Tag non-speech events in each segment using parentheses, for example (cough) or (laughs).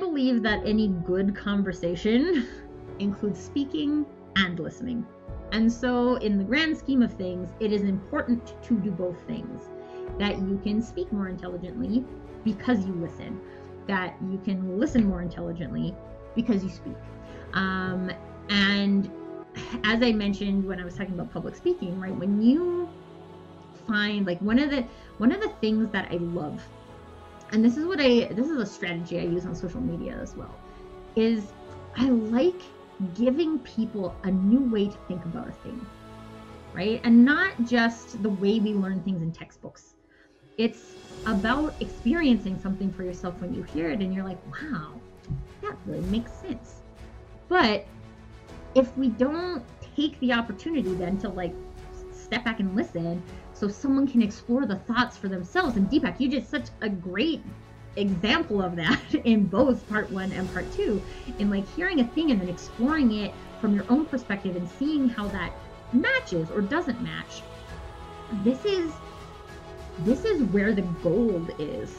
believe that any good conversation (laughs) includes speaking and listening. And so, in the grand scheme of things, it is important to do both things. That you can speak more intelligently because you listen, that you can listen more intelligently because you speak. Um, and as I mentioned when I was talking about public speaking, right, when you find like one of the one of the things that I love, and this is what I this is a strategy I use on social media as well, is I like giving people a new way to think about a thing, right? And not just the way we learn things in textbooks. It's about experiencing something for yourself when you hear it and you're like, wow, that really makes sense. But if we don't take the opportunity then to like step back and listen so someone can explore the thoughts for themselves and Deepak, you did such a great example of that (laughs) in both part one and part two in like hearing a thing and then exploring it from your own perspective and seeing how that matches or doesn't match this is this is where the gold is.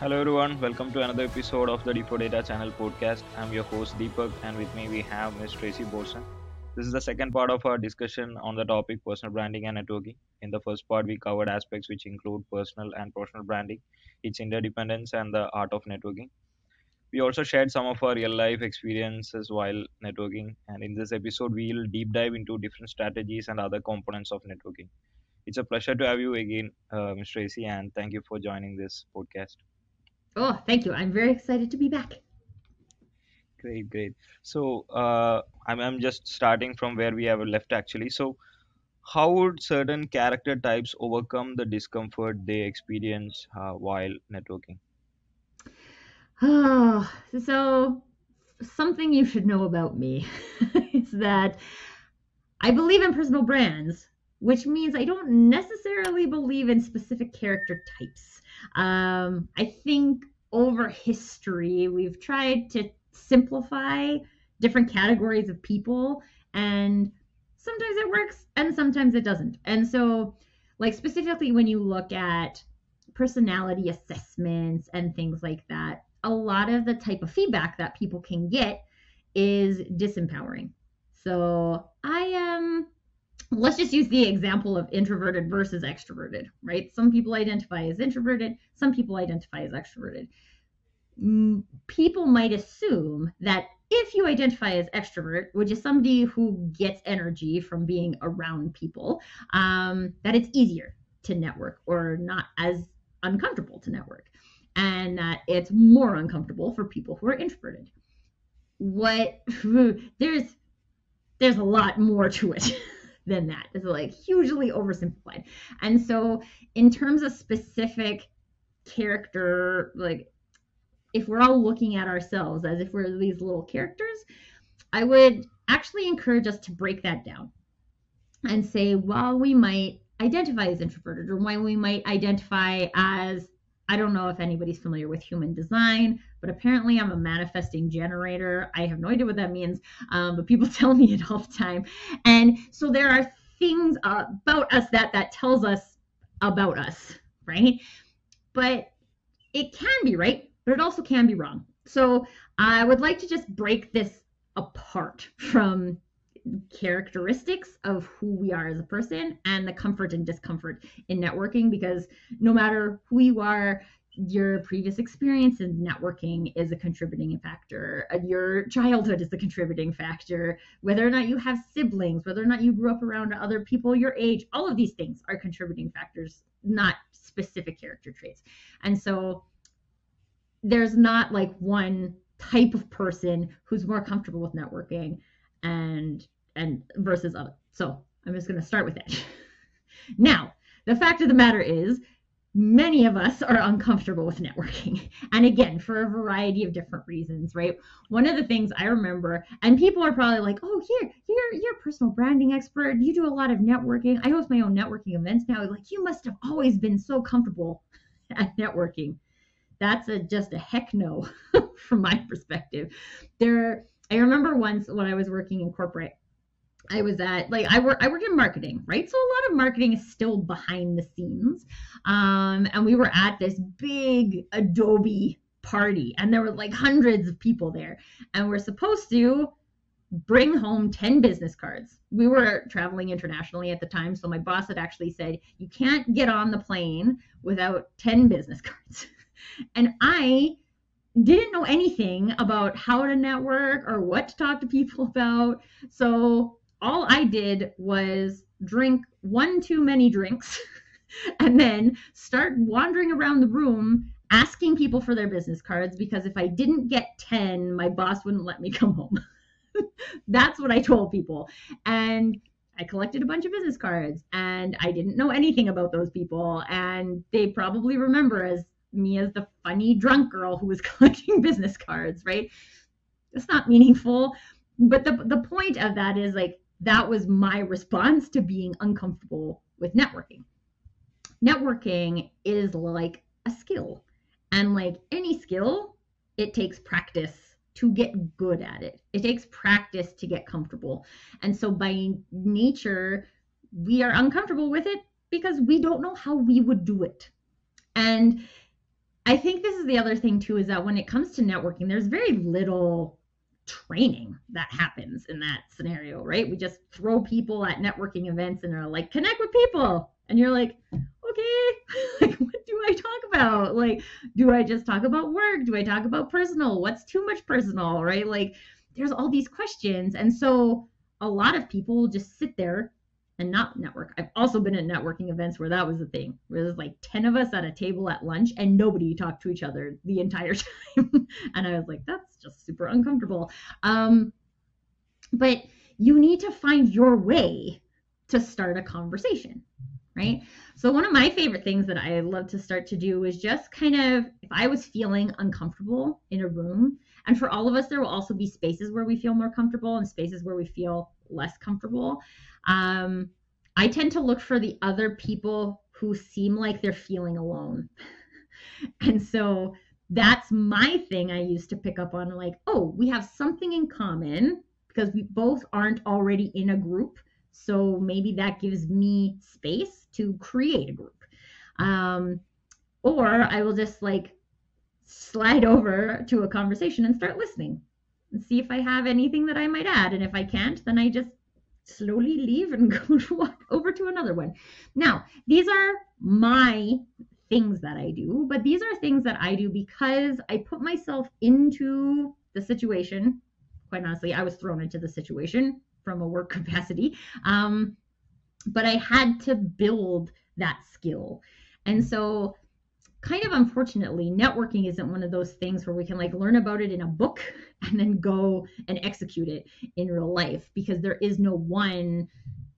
Hello everyone. Welcome to another episode of the d4 data channel podcast. I'm your host deepak and with me we have ms tracy Borreson this is the second part of our discussion on the topic personal branding and networking. In the first part, we covered aspects which include personal and professional branding, its interdependence, and the art of networking. We also shared some of our real life experiences while networking, and in this episode, we'll deep dive into different strategies and other components of networking. It's a pleasure to have you again, uh, Ms. Tracy, and thank you for joining this podcast. Oh, thank you. I'm very excited to be back. Great, great. So uh, I'm I'm just starting from where we have left actually. So how would certain character types overcome the discomfort they experience uh, while networking? Oh, so something you should know about me (laughs) is that I believe in personal brands, which means I don't necessarily believe in specific character types. Um, I think over history, we've tried to simplify different categories of people and sometimes it works and sometimes it doesn't. And so like specifically when you look at personality assessments and things like that, a lot of the type of feedback that people can get is disempowering. So I am let's just use the example of introverted versus extroverted, right? Some people identify as introverted, some people identify as extroverted people might assume that if you identify as extrovert, which is somebody who gets energy from being around people, um, that it's easier to network or not as uncomfortable to network, and that it's more uncomfortable for people who are introverted. What (laughs) there's there's a lot more to it. (laughs) than that. It's like hugely oversimplified. And so in terms of specific character like if we're all looking at ourselves as if we're these little characters, I would actually encourage us to break that down and say, while we might identify as introverted or while we might identify as I don't know if anybody's familiar with human design, but apparently I'm a manifesting generator. I have no idea what that means, um, but people (laughs) tell me it all the time. And so there are things uh, about us that that tells us about us, right? But it can be right but it also can be wrong. So I would like to just break this apart from characteristics of who we are as a person and the comfort and discomfort in networking because no matter who you are your previous experience in networking is a contributing factor. Uh, your childhood is the contributing factor. Whether or not you have siblings whether or not you grew up around other people your age all of these things are contributing factors not specific character traits. And so there's not like one type of person who's more comfortable with networking and and versus other. So I'm just going to start with that. (laughs) now, the fact of the matter is many of us are uncomfortable with networking. (laughs) And again, for a variety of different reasons, right? One of the things I remember, and people are probably like, oh, here, you're you're a personal branding expert. You do a lot of networking. I host my own networking events now. Like, you must have always been so comfortable (laughs) at networking that's a just a heck no (laughs) from my perspective. There, I remember once when I was working in corporate, I was at like I work I work in marketing, right? So a lot of marketing is still behind the scenes. Um, and we were at this big Adobe party and there were like hundreds of people there and we're supposed to bring home 10 business cards. We were traveling internationally at the time, so my boss had actually said, You can't get on the plane without 10 business cards. (laughs) and I didn't know anything about how to network or what to talk to people (laughs) about. So all I did was drink one too many drinks (laughs) and then start wandering around the room asking people for their business cards because if I didn't get 10, my boss wouldn't let me (laughs) come home. That's what I told people. And I collected a bunch of business cards and I didn't know anything about those people. And they probably remember as me as the funny drunk girl who was (laughs) collecting business cards, right? It's not meaningful. But the, the point of that is like, that was my response to being uncomfortable with networking. Networking is like a skill. And like any skill, it takes practice to get good at it. It takes practice to get comfortable. And so by nature, we are uncomfortable with it because we don't know how we would do it. And I think this is the other thing too is that when it comes to networking, there's very little training that happens in that scenario, right? We just throw people at networking events and are like, connect with people. And you're like, okay, (laughs) like, what do I talk about? Like, do I just talk about work? Do I talk about personal? What's too much personal, right? Like, there's all these questions. And so a lot of people just sit there and not network. I've also been at networking events where that was the thing, where there's like 10 of us at a table at lunch and nobody talked to each other the entire (laughs) time. and I was like, that's just super uncomfortable. Um, but you need to find your way to start a conversation right? So one of my favorite things that I love to start to do is just kind of if I was feeling uncomfortable in a room, and for all of us there will also be spaces where we feel more comfortable and spaces where we feel less comfortable. Um, I tend to look for the other people who seem like they're feeling alone. (laughs) and so that's my thing I used to pick up on like, oh, we have something in common because we both aren't already in a group. So maybe that gives me space to create a group. Um, or I will just like slide (laughs) over to a conversation and start listening and see if I have anything that I might add. And if I can't, then I just slowly leave and (laughs) go to walk over to another one. Now, these are my things that I do, but these are things that I do because I put myself into the situation. Quite honestly, I was thrown into the situation from a work (laughs) capacity. Um, but I had to build that skill. And so kind of unfortunately, networking isn't one of those things where we can like learn about it in a book (laughs) and then go and execute it in real life because there is no one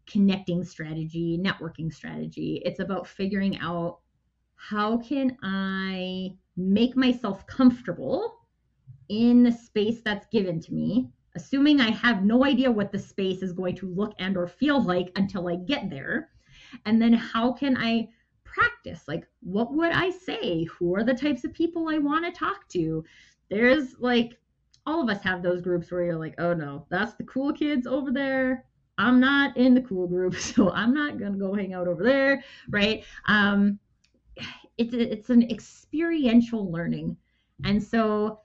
connecting strategy, networking strategy. It's about figuring out how can I make myself comfortable in the space that's given to me assuming I have no idea what the space is going to look and or feel like until I get there. And then how can I practice? Like what would I say? Who are the types of people I want to talk to? There's like all of us have those groups where you're like, "Oh no, that's the cool kids over there. I'm not in the cool group, (laughs) so I'm not going to go hang out over there." Right? Um it's it's an experiential learning. And so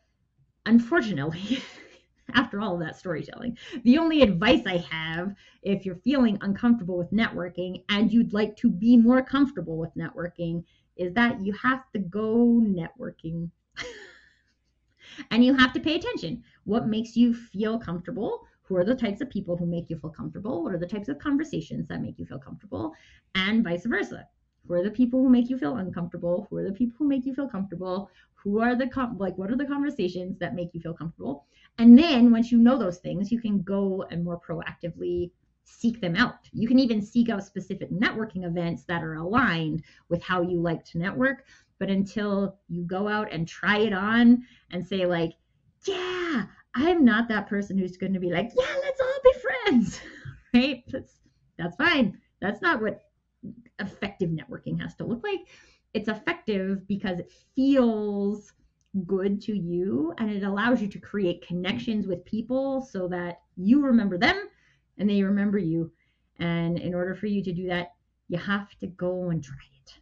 unfortunately (laughs) after all of that storytelling. The only advice I have if you're feeling uncomfortable with networking and you'd like to be more comfortable with networking is that you have to go networking. (laughs) and you have to pay attention. What makes you feel comfortable? Who are the types of people who make you feel comfortable? What are the types of conversations that make you feel comfortable? And vice versa. Who are the people who make you feel uncomfortable? Who are the people who make you feel comfortable? Who are the com- like what are the conversations that make you feel comfortable? And then once you know those things, you can go and more proactively seek them out. You can even seek out specific networking events that are aligned with how you like to network. But until you go out and try it on and say, like, yeah, I'm not that person who's going to be like, yeah, let's all be friends, (laughs) right? That's that's fine. That's not what effective networking has to look like. It's effective because it feels good to you and it allows you to create connections with people so that you remember them and they remember you. And in order for you to do that, you have to go and try it.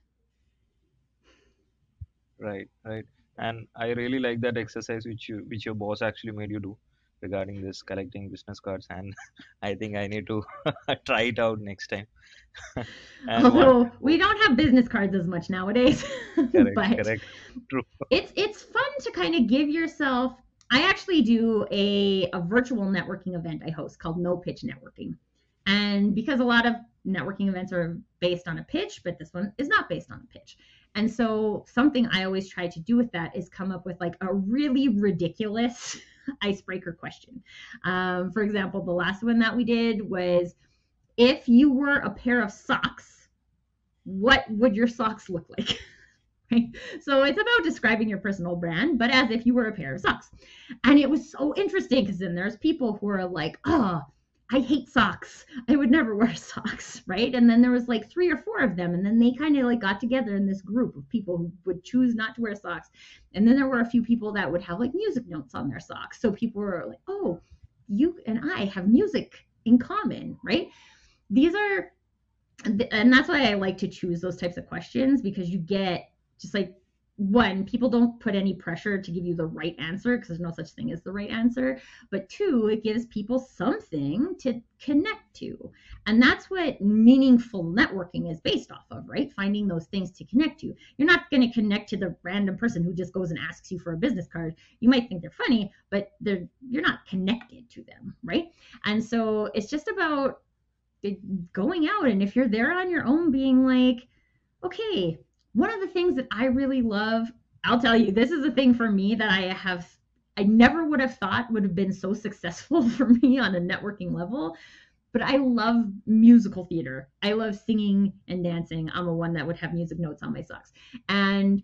Right, right. and I really like that exercise which you which your boss actually made you do regarding this collecting business cards and (laughs) I think I need to (laughs) try it out next time. (laughs) Although what, we don't have business cards as much nowadays. Correct, but correct. True. It's it's fun to kind of give yourself I actually do a, a virtual networking event I host called No Pitch Networking. And because a lot of networking events are based on a pitch, but this one is not based on a pitch. And so something I always try to do with that is come up with like a really ridiculous (laughs) icebreaker question. Um, for example, the last one that we did was if you were a pair of socks, what would your socks look like? (laughs) right? So it's about describing your personal brand, but as if you were a pair of socks. And it was so interesting because then there's people who are like, oh, I hate socks. I would never (laughs) wear socks, right? And then there was like three or four of them, and then they kind of like got together in this group of people who would choose not to wear socks. And then there were a few people that would have like music notes on their socks. So people were like, "Oh, you and I have music in common, right?" These are and that's why I like to choose those types of questions because you get just like one, people don't put any pressure to give you the right answer because there's no such thing as the right answer. But two, it gives people something to connect to. And that's what meaningful networking is based off of, right? Finding those things to connect to. You're not going to connect to the random person who just goes and asks you for a business card. You might think they're funny, but they're you're not connected to them, right? And so it's just about going out and if you're there on your own being like, okay, one of the things that I really love, I'll tell you, this is a thing for me that I have I never would have thought would have been so (laughs) successful for me on a networking level. But I love musical theater. I love singing and dancing. I'm a one that would have music notes on my socks. And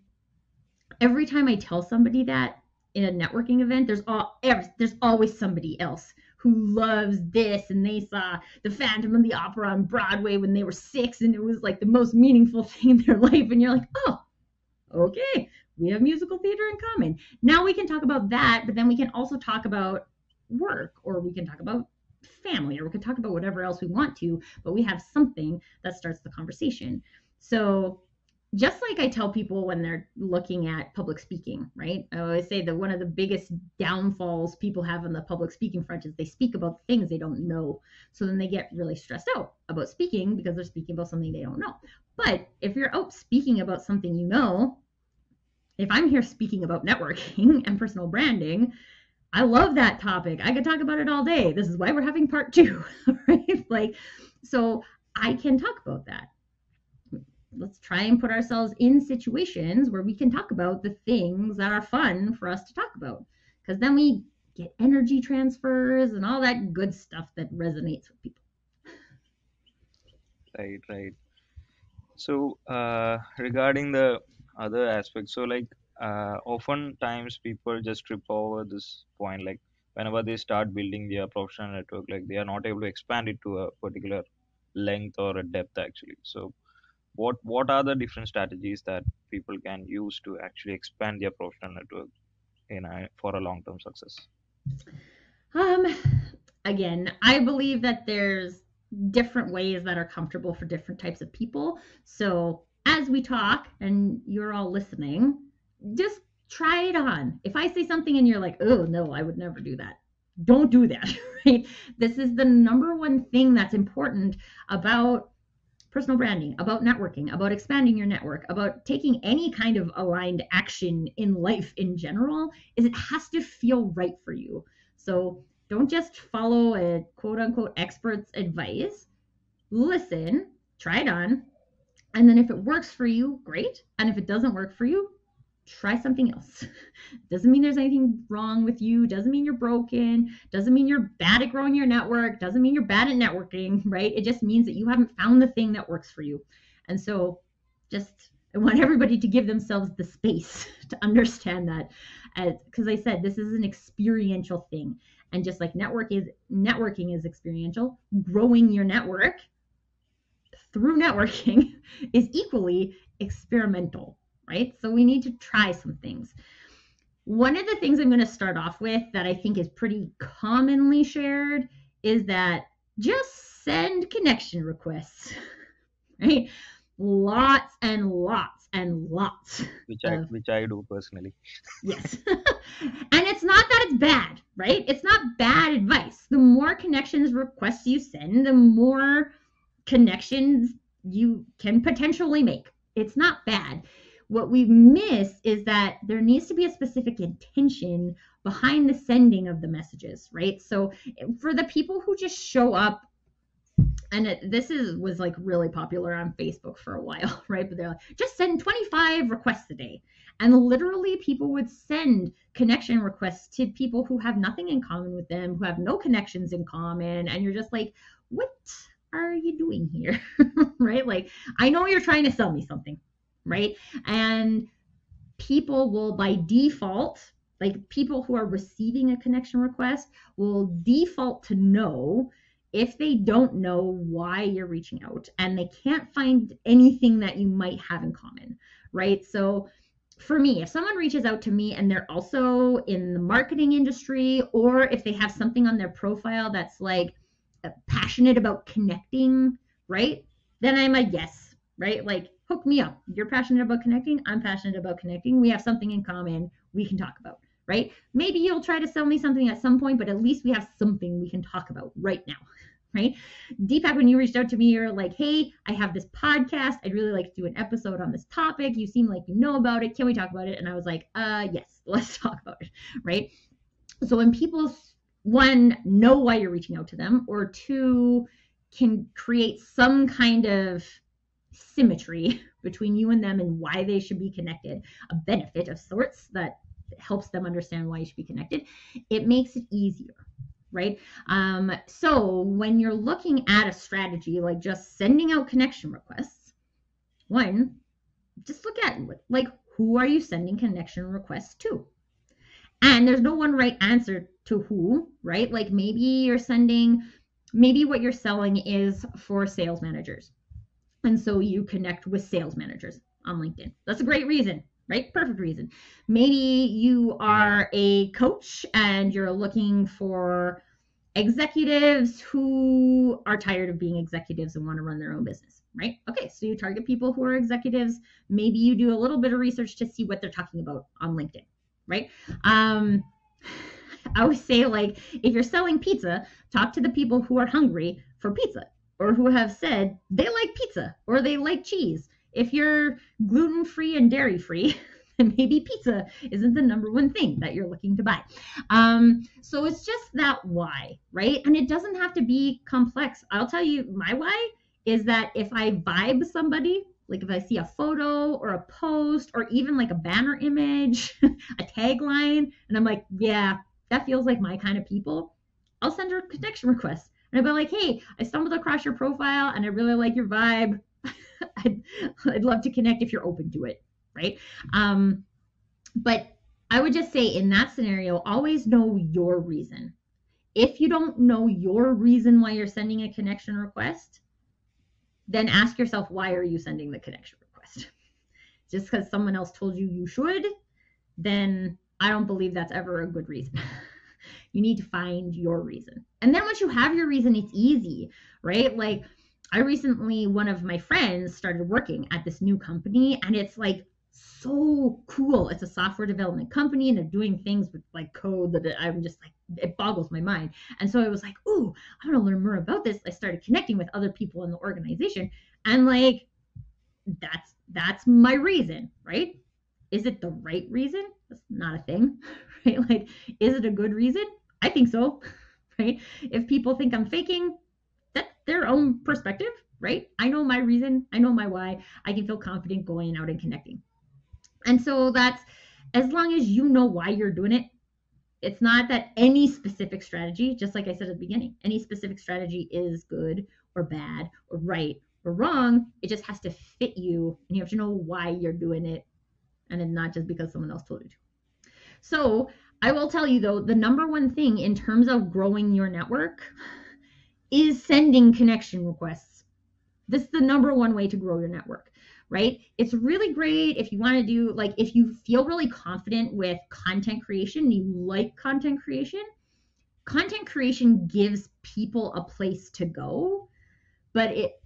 every time I tell somebody that in a networking event, there's all there's always somebody else who loves this and they saw the Phantom of the Opera on Broadway when they were six and it was like the most meaningful (laughs) thing in their life. And you're like, oh, okay, we have musical theater in common. Now we can talk about that, but then we can also talk about work or we can talk about family or we can talk about whatever else we want to, but we have something that starts the conversation. So just like I tell people when they're looking at public speaking, right? I always say that one of the biggest downfalls people have on the public speaking front is they speak about things they don't know. So then they get really stressed out about speaking because they're speaking about something they don't know. But if you're out speaking about something you know, if I'm here speaking about networking (laughs) and personal branding, I love that topic. I could talk about it all day. This is why we're having part two, (laughs) right? Like, so I can talk about that let's try and put ourselves in situations where we can talk about the things that are fun for us to talk about. Because then we get energy transfers and all that good stuff that resonates with people. Right right. So uh, regarding the other aspects so like uh, oftentimes people just trip over this point like whenever they start building their professional network like they are not able to expand it to a particular length or a depth actually. So what what are the different strategies that people can use to actually expand their professional network in a, for a long term success? Um again i believe that there's different ways that are comfortable for different types of people. So as we talk and you're all listening just try it on. If i say something and you're like oh no i would never do that don't do that (laughs) right? This is the number one thing that's important about personal branding, about networking, about expanding your network, about taking any kind of aligned action in life in general, is it has to feel right for you. So don't just follow a quote unquote expert's advice. Listen, try it on. And then if it works for you, great. And if it doesn't work for you, try something else. (laughs) doesn't mean there's anything wrong with you, doesn't mean you're broken, doesn't mean you're bad at growing your network, doesn't mean you're bad at networking, (laughs) right? It just means that you haven't found the thing that works for you. And so just I want (laughs) everybody to give themselves the space to understand that because I said this is an experiential thing. And just like network is networking is experiential, growing your network through networking is equally experimental right? So we need to try some things. One of the things I'm going to start off with that I think is pretty commonly shared is that just send connection requests, (laughs) right? Lots and lots and lots. Which I of- which I do personally. Yes. (laughs) and it's not that it's bad, right? It's not bad advice. The more connections requests you send, the more connections you can potentially make. It's not bad. What we miss is that there needs to be a specific intention behind the sending of the messages, right? So for the people who just show up and it, this is was like really popular on Facebook for a while, (laughs) right? But they're like, just send 25 requests a day. And literally, people would send connection requests to people who have nothing in common with them, who have no connections in common. And you're just like, what are you doing here? (laughs) right? Like, I know you're trying to sell me something, right? Mm-hmm. And people will, by default, like people who are receiving a connection request, will default to know if they don't know why you're reaching out and they can't find anything that you might have in common, right? So, for me, if someone reaches out to me and they're also in the marketing industry, or if they have something on their profile that's like passionate about connecting, right? Then I'm a yes, right? Like, hook me up. You're passionate about connecting. I'm passionate about connecting. We have something in common we can talk about, right? Maybe you'll try to sell me something at some point, but at least we have something we can talk about right now, (laughs) right? Deepak, when you reached out to me, you're like, hey, I have this podcast. I'd really like to do an episode on this topic. You seem like you know about it. Can we talk about it? And I was like, uh, yes, (laughs) let's talk about it, right? So when people, one, know why you're reaching out to them, or two, can create some kind of symmetry (laughs) between you and them and why they should be connected, a benefit of sorts that helps them understand why you should be connected, it makes it easier right? Um, so when you're looking at a strategy like just sending out connection requests, one, just look at like who are you sending connection requests to? And there's no one right answer to who, right? Like maybe you're sending, maybe what you're selling is for sales managers. And so you connect with sales managers on LinkedIn. That's a great reason, right? Perfect reason. Maybe you are a coach and you're looking for executives who are tired of being executives and want to run their own business, right? Okay, so you target people who are executives. Maybe you do a little bit of research to see what they're talking about on LinkedIn, right? Um, (sighs) I always say, like, if you're selling pizza, talk to the people who are hungry for pizza or who have said they like pizza or they like cheese. If you're gluten free and dairy free, (laughs) then maybe pizza isn't the number one thing that you're looking to buy. Um, so it's just that why, right? And it doesn't have to be complex. I'll tell you, my why is that if I vibe somebody, like if I see a photo or a post or even like a banner image, (laughs) a tagline, and I'm like, yeah, that feels like my kind of people, I'll send her a connection request. And I'd be like, hey, I stumbled across your profile and I really like your vibe. (laughs) I'd, I'd love to connect if you're open to it, right? Um, but I would just say in that scenario, always know your reason. If you don't know your reason why you're sending a connection request, then ask yourself, why are you sending the connection request? (laughs) Just because someone else told you you should, then I don't believe that's ever a good reason. (laughs) you need to find your reason. And then once you have your reason, it's easy, right? Like, I recently, one of my friends started working at this new company, and it's like so cool. It's a software development company, and they're doing things with like code that I'm just like, it boggles my mind. And so I was like, ooh, I want to learn more about this. I started connecting with other people in the organization, and like, that's that's my reason, right? Is it the right reason? That's not a thing, (laughs) right? Like, is it a good reason? I think so, (laughs) right? If people think I'm faking, that's their own perspective, right? I know my reason, I know my why. I can feel confident going out and connecting. And so that's as long as you know why you're doing it. It's not that any specific strategy, just like I said at the beginning, any specific strategy is good or bad or right or wrong. It just has to fit you and you have to know why you're doing it and it's not just because someone else told you to. So I will tell you though, the number one thing in terms of growing your network is sending connection requests. This is the number one way to grow your network, right? It's really great if you want to do, like, if you feel really confident with content creation, you like content creation, content creation gives people a place to go, but it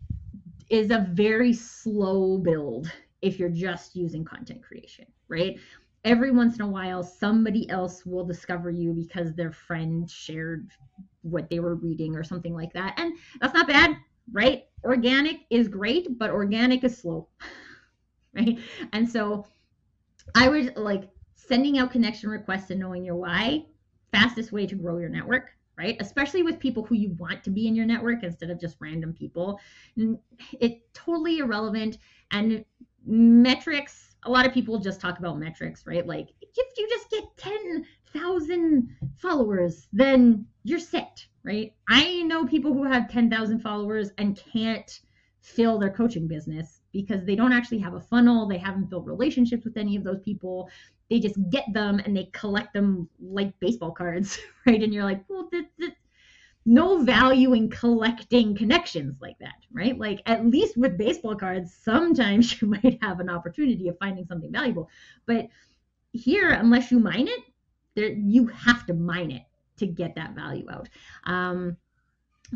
is a very slow build if you're just using content creation, right? Every once in a while, somebody else will discover you because their friend shared what they were reading or something like that. And that's not bad, right? Organic is great, but organic is slow, (laughs) right? And so I would like sending out connection requests and knowing your why, fastest way to grow your network right? Especially with people who you want to be in your network instead of just random people. it totally irrelevant. And metrics, a lot of people just talk about metrics, right? Like if you just get 10,000 followers, then you're set, right? I know people who have 10,000 followers and can't fill their coaching business because they don't actually have a funnel. They haven't built relationships with any of those people they just get them and they collect them like baseball cards, (laughs) right? And you're like, well, that's, that's no value in collecting connections like that, right? Like at least with baseball cards, sometimes (laughs) you might have an opportunity of finding something valuable. But here, unless you mine it, there you have to mine it to get that value out. Um,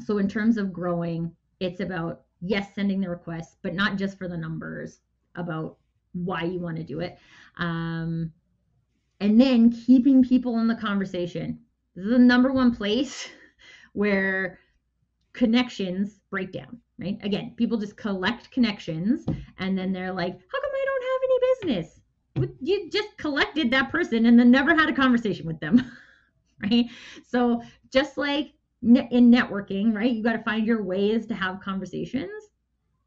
so in terms of growing, it's about yes, sending the request, but not just for the numbers, about why you want to do it. Um, and then keeping people in the conversation. This is the number one place (laughs) where connections break down, right? Again, people just collect connections and then they're like, how come I don't have any business? You just collected that person and then never had a conversation with them, (laughs) right? So just like in networking, right? You got to find your ways to have conversations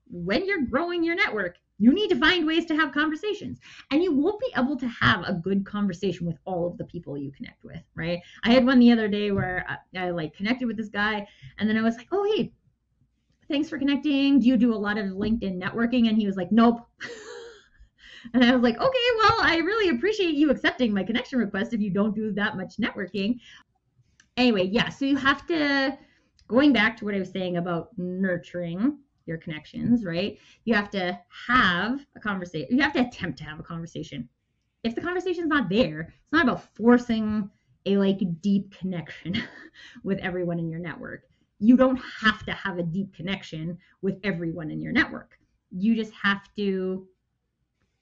when you're growing your network you need to find ways to have conversations. And you won't be able to have a good conversation with all of the people you connect with, right? I had one the other day where I, I like connected with this guy and then I was like, "Oh, hey, thanks for connecting. Do you do a lot of LinkedIn networking?" And he was like, "Nope." (laughs) and I was like, "Okay, well, I really appreciate you accepting my connection request if you don't do that much networking." Anyway, yeah, so you have to going back to what I was saying about nurturing your connections, right? You have to have a conversation. You have to attempt to have a conversation. If the conversation's not there, it's not about forcing a like deep connection (laughs) with everyone in your network. You don't have to have a deep connection with everyone in your network. You just have to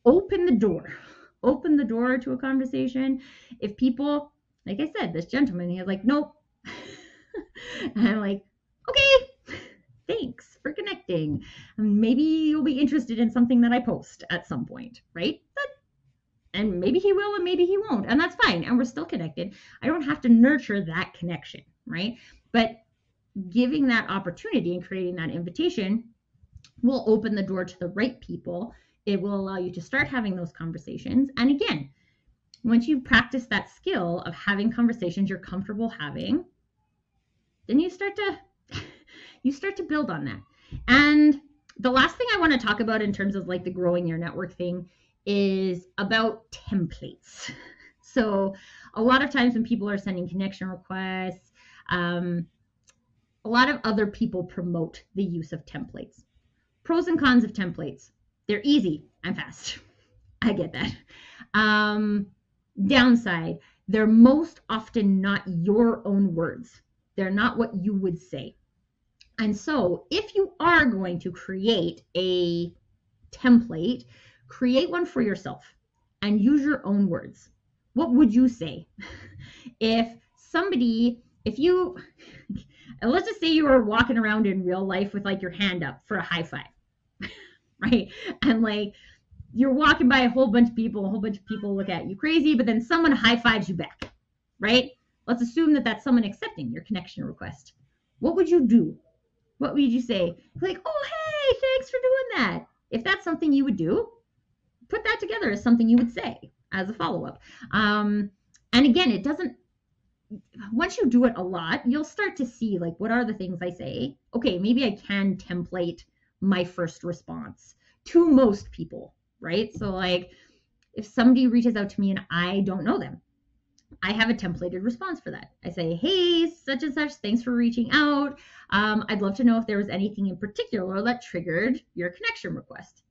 open the door. (laughs) Open the door to a conversation. If people, like I said, this gentleman, he was like, nope. (laughs) and I'm like, okay, thanks for connecting. Maybe you'll be interested in something that I post at some point, right? And maybe he will and maybe he won't. And that's fine. And we're still connected. I don't have to nurture that connection, right? But giving that opportunity and creating that invitation will open the door to the right people. It will allow you to start having those conversations. And again, once you've practiced that skill of having conversations you're comfortable having, then you start to you start to build on that. And the last thing I want to talk about in terms of like the growing your network thing is about templates. (laughs) So a lot of times when people are sending connection requests, um, a lot of other people promote the use of templates. Pros and cons of templates. They're easy and fast. (laughs) I get that. Um, downside, they're most often not your own words. They're not what you would say. And so, if you are going to create a template, create one for yourself and use your own words. What would you say (laughs) if somebody, if you, (laughs) let's just say you were walking around in real life with like your hand up for a high five, (laughs) right? And like you're walking by a whole bunch of people, a whole bunch of people look at you crazy, but then someone high fives you back, right? Let's assume that that's someone accepting your connection request. What would you do? What would you say? Like, oh, hey, thanks for doing that. If that's something you would do, put that together as something you would say as a follow up. Um, and again, it doesn't, once you do it a lot, you'll start to see like, what are the things I say? Okay, maybe I can template my first response to most people, right? So, like, if somebody reaches out to me and I don't know them, I have a templated response for that. I say, hey, such and such, thanks for reaching out. Um, I'd love to know if there was anything in particular that triggered your connection request.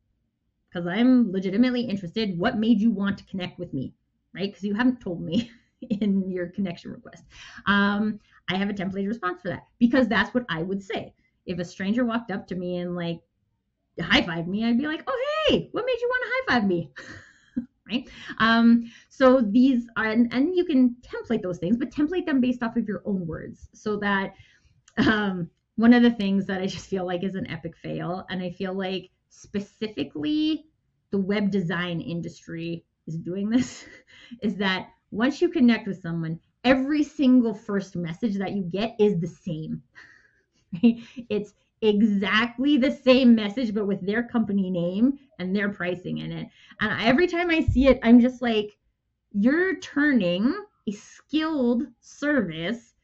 Because I'm legitimately interested. What made you want to connect with me? Right? Because you haven't told me (laughs) in your connection request. Um, I have a templated response for that because that's what I would say. If a stranger walked up to me and like high five me, I'd be like, oh, hey, what made you want to high five me? (laughs) right? Um, so these are, and, and you can template those things, but template them based off of your own words so that um, one of the things that I just feel like is an epic fail, and I feel like specifically the web design industry is doing this, (laughs) is that once you connect with someone, every single first message that you get is the same. (laughs) Right? It's exactly the same message, but with their company name and their pricing in it. And every time I see it, I'm just like, you're turning a skilled service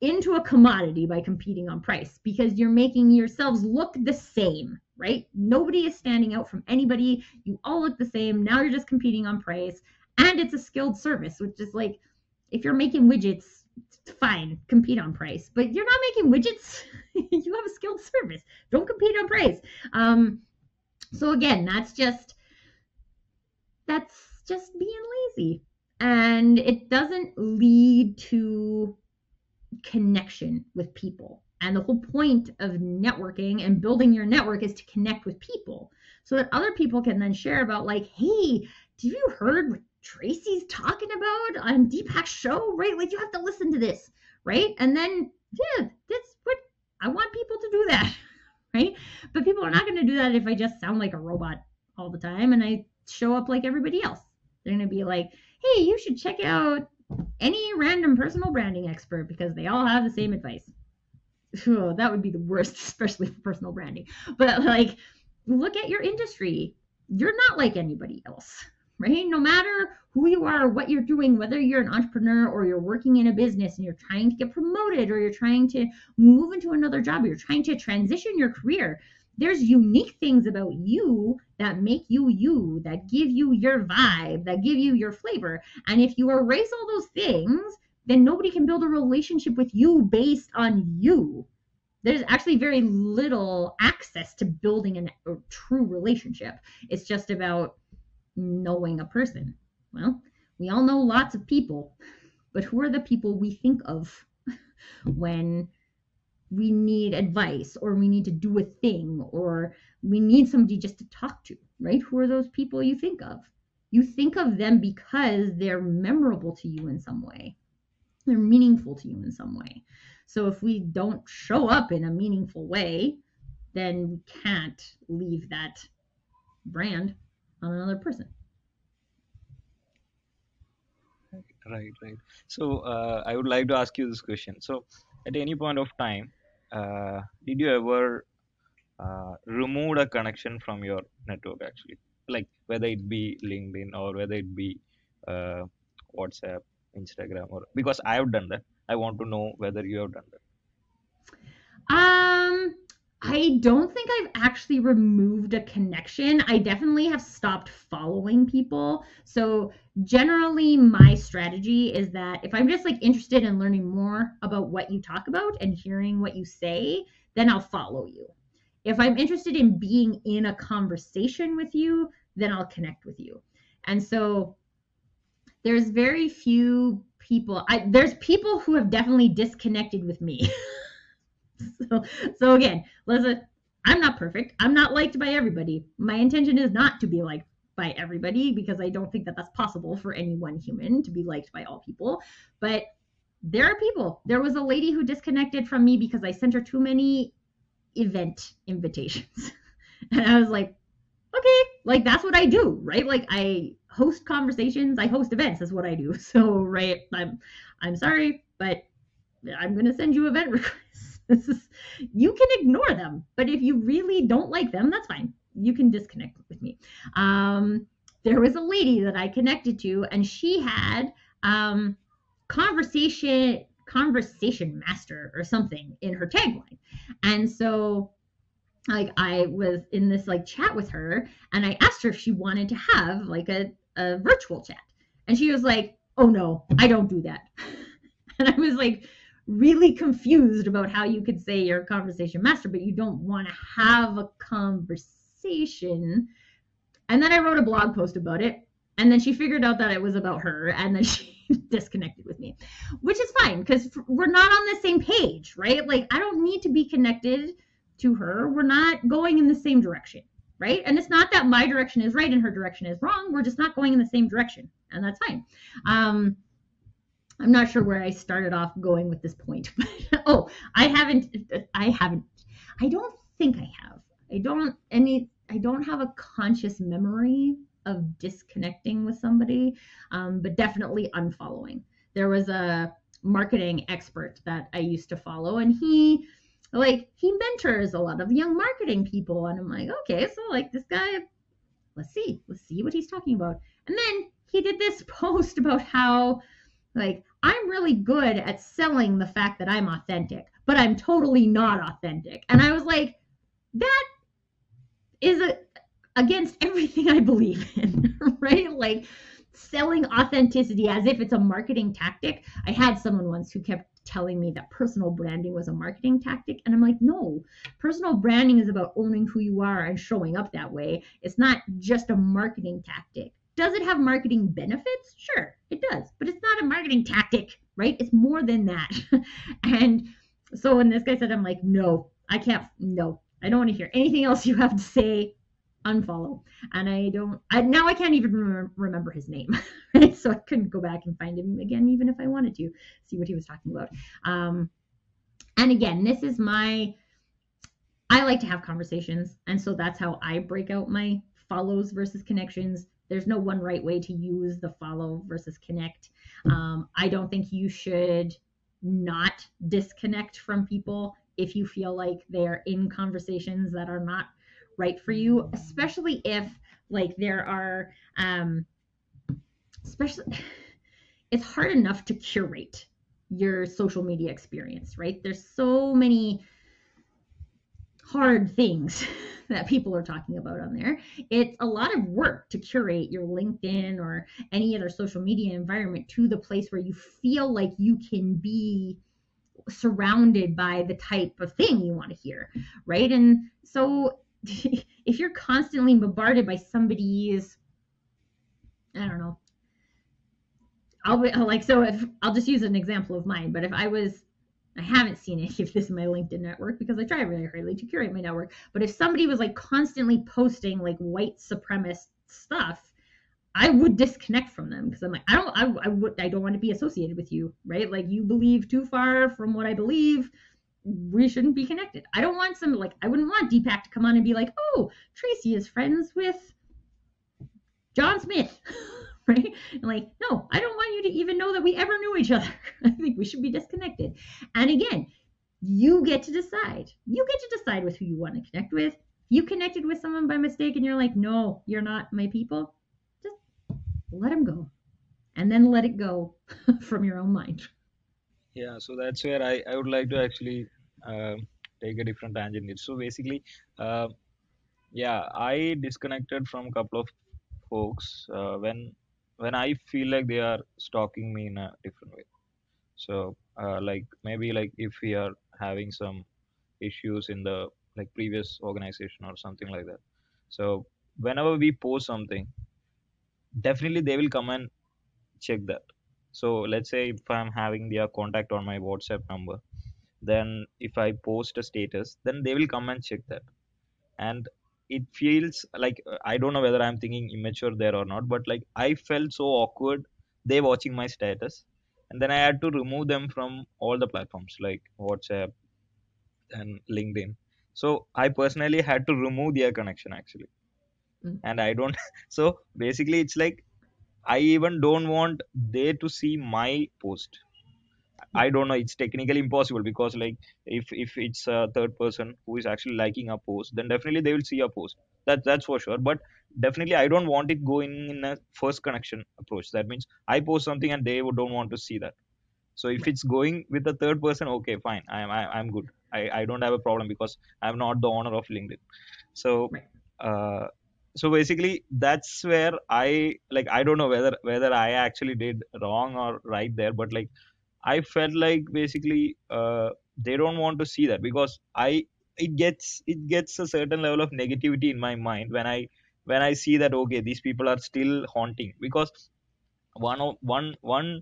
into a commodity by competing on price because you're making yourselves look the same, right? Nobody is standing out from anybody. You all look the same. Now you're just competing on price. And it's a skilled service, which is like if you're making widgets, fine, compete on price. But you're not making widgets. (laughs) you have a skilled service. Don't compete on price. Um, so again, that's just that's just being lazy. And it doesn't lead to connection with people. And the whole point of networking and building your network is to connect with people so that other people can then share about, like, hey, have you heard what Tracy's talking about on Deepak's show? Right? Like, you have to listen to this, right? And then, yeah, that's what I want people to do that, (laughs) right? But people are not going to do that if I just sound like a robot all the time and I show up like everybody else. They're going to be like, hey, you should check out any random personal branding expert because they all have the same advice. Oh, that would be the worst, (laughs) especially for personal branding. But like, look at your industry. You're not like anybody else, right? No matter who you are, what you're doing, whether you're an entrepreneur or you're working in a business and you're trying to get promoted or you're trying to move into another job, you're trying to transition your career, there's unique things about you that make you you, that give you your vibe, that give you your flavor. And if you erase all those things, then nobody can build a relationship with you based on you. There's actually very little access to building an, a true relationship. It's just about knowing a person. Well, we all know lots of people, (laughs) but who are the people we think of (laughs) when we need advice or we need to do a thing or we need somebody just to talk to, right? Who are those people you think of? You think of them because they're memorable to you in some way. They're meaningful to you in some way. So if we don't show up in a meaningful way, then we can't leave that brand on another person. Right, right. So uh, I would like to ask you this question. So at any point of time, uh, did you ever uh, remove a connection from your network actually like whether it be linkedin or whether it be uh, whatsapp instagram or because i have done that i want to know whether you have done that um I don't think I've actually removed a connection. I definitely have stopped following people. So, generally, my strategy is that if I'm just like interested in learning more about what you talk about and hearing what you say, then I'll follow you. If I'm interested in being in a conversation with you, then I'll connect with you. And so, there's very few people, I, there's people who have definitely disconnected with me. (laughs) (laughs) so, so again, Liza, I'm not perfect. I'm not liked by everybody. My intention is not to be liked by everybody because I don't think that that's possible for any one human to be liked by all people. But there are people. There was a lady who disconnected from me because I sent her too many event invitations. (laughs) and I was like, okay, like that's what I do, right? Like I host conversations, I host events, that's what I do. (laughs) So, right, I'm I'm sorry, but I'm to send you event requests. This is you can ignore them, but if you really don't like them, that's fine. You can disconnect with me. Um, there was a lady that I connected to, and she had um, conversation conversation master or something in her tagline, and so like I was in this like chat with her, and I asked her if she wanted to have like a, a virtual chat, and she was like, "Oh no, I don't do that." (laughs) and I was like, really confused about how you could say you're a conversation master, but you don't want to have a conversation. And then I wrote a blog post about it. And then she figured out that it was about her. And then (laughs) she disconnected with me, which is fine because we're not on the same page, right? Like, I don't need to be connected to her. We're not going in the same direction. right? And it's not that my direction is right and her direction is wrong. We're just not going in the same direction, and that's fine. Um, I'm not sure where I started off going with this point, (laughs) but oh, I haven't, I haven't, I don't think I have. I don't any, I don't have a conscious memory of disconnecting with somebody, um, but definitely unfollowing. There was a marketing expert that I used to follow, and he like he mentors a lot of young marketing people and i'm like okay so like this guy let's see let's see what he's talking about and then he did this (laughs) post about how like i'm really good at selling the fact that i'm authentic but i'm totally not authentic and i was like that is a, against (laughs) everything i believe in (laughs) right like selling authenticity as if it's a marketing tactic i had someone once who kept telling me that personal branding was a marketing tactic. And I'm like, no, personal branding is about owning who you are and showing up that way. It's not just a marketing tactic. Does it have marketing benefits? Sure, it does, but it's not a marketing tactic, right? It's more than that. (laughs) and so when this guy said, I'm like, no, I can't, no, I don't want to hear anything else you have to say unfollow. And I don't, I, now I can't even remember, remember his name? (laughs) So I couldn't go back and find him again, even if I wanted to see what he was talking about. Um, and again, this is my, I like to have conversations. And so that's how I break out my follows versus connections. There's no one right way to use the follow versus connect. Um, I don't think you should not disconnect from people if you feel like they're in conversations that are not right for you, especially if like there are um especially (sighs) it's hard enough to curate your social media experience, right? There's so many hard things (laughs) that people are talking about on there. It's a lot of work to curate your LinkedIn or any other social media environment to the place where you feel like you can be surrounded by the type of thing you want to hear, right? And so (laughs) if you're constantly bombarded by somebody's I don't know. I'll be like so if I'll just use an example of mine, but if I was I haven't seen any of this in my LinkedIn network because I try really hardly to curate my network. But if somebody was like constantly posting like white supremacist stuff, I would disconnect from them because I'm like, I don't, I, I would, I don't want to be associated with you, right? Like you believe too far from what I believe we shouldn't be connected. I don't want some like I wouldn't want Deepak to come on and be like, oh, Tracy is friends with John Smith. (laughs) (laughs) right? And like, no, I don't want you to even know that we ever knew each other. (laughs) I think we should be disconnected. And again, you get to decide. You get to decide with who you want to connect with. You connected with someone by mistake and you're like, no, you're not my people. Just let them go. And then let it go (laughs) from your own mind. Yeah, so that's where I, I would like to actually uh, take a different tangent. So basically, uh, yeah, I disconnected from a couple of folks uh, when when I feel like they are stalking me in a different way. So uh, like maybe like if we are having some issues in the like previous organization or something like that. So whenever we post something, definitely they will come and check that. So let's say if I'm having their contact on my WhatsApp number, then if i post a status then they will come and check that and it feels like i don't know whether i'm thinking immature there or not but like i felt so awkward they watching my status and then i had to remove them from all the platforms like whatsapp and linkedin. So i personally had to remove their connection actually. Mm. and i don't (laughs) so basically it's like i even don't want they to see my post I don't know. It's technically impossible because like if if it's a third person who is actually liking a post, then definitely they will see a post. That that's for sure. But definitely I don't want it going in a first connection approach. That means I post something and they don't want to see that. So if it's going with a third person, okay, fine. I'm I, I'm good. I I don't have a problem because I'm not the owner of LinkedIn. So uh so basically that's where I like I don't know whether whether I actually did wrong or right there, but like I felt like basically uh, they don't want to see that because I it gets it gets a certain level of negativity in my mind when I when I see that okay these people are still haunting. Because one of one one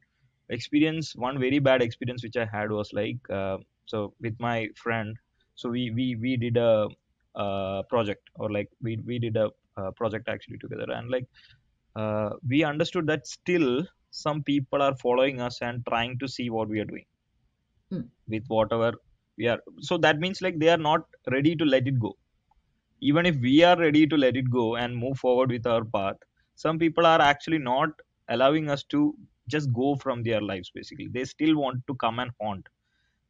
experience one very bad experience which I had was like uh, so with my friend so we we we did a uh, project or like we we did a uh, project actually together. And like uh, we understood that still some people are following us and trying to see what we are doing Hmm. with whatever we are. So that means like they are not ready to let it go. Even if we are ready to let it go and move forward with our path some people are actually not allowing us to just go from their lives basically. They still want to come and haunt.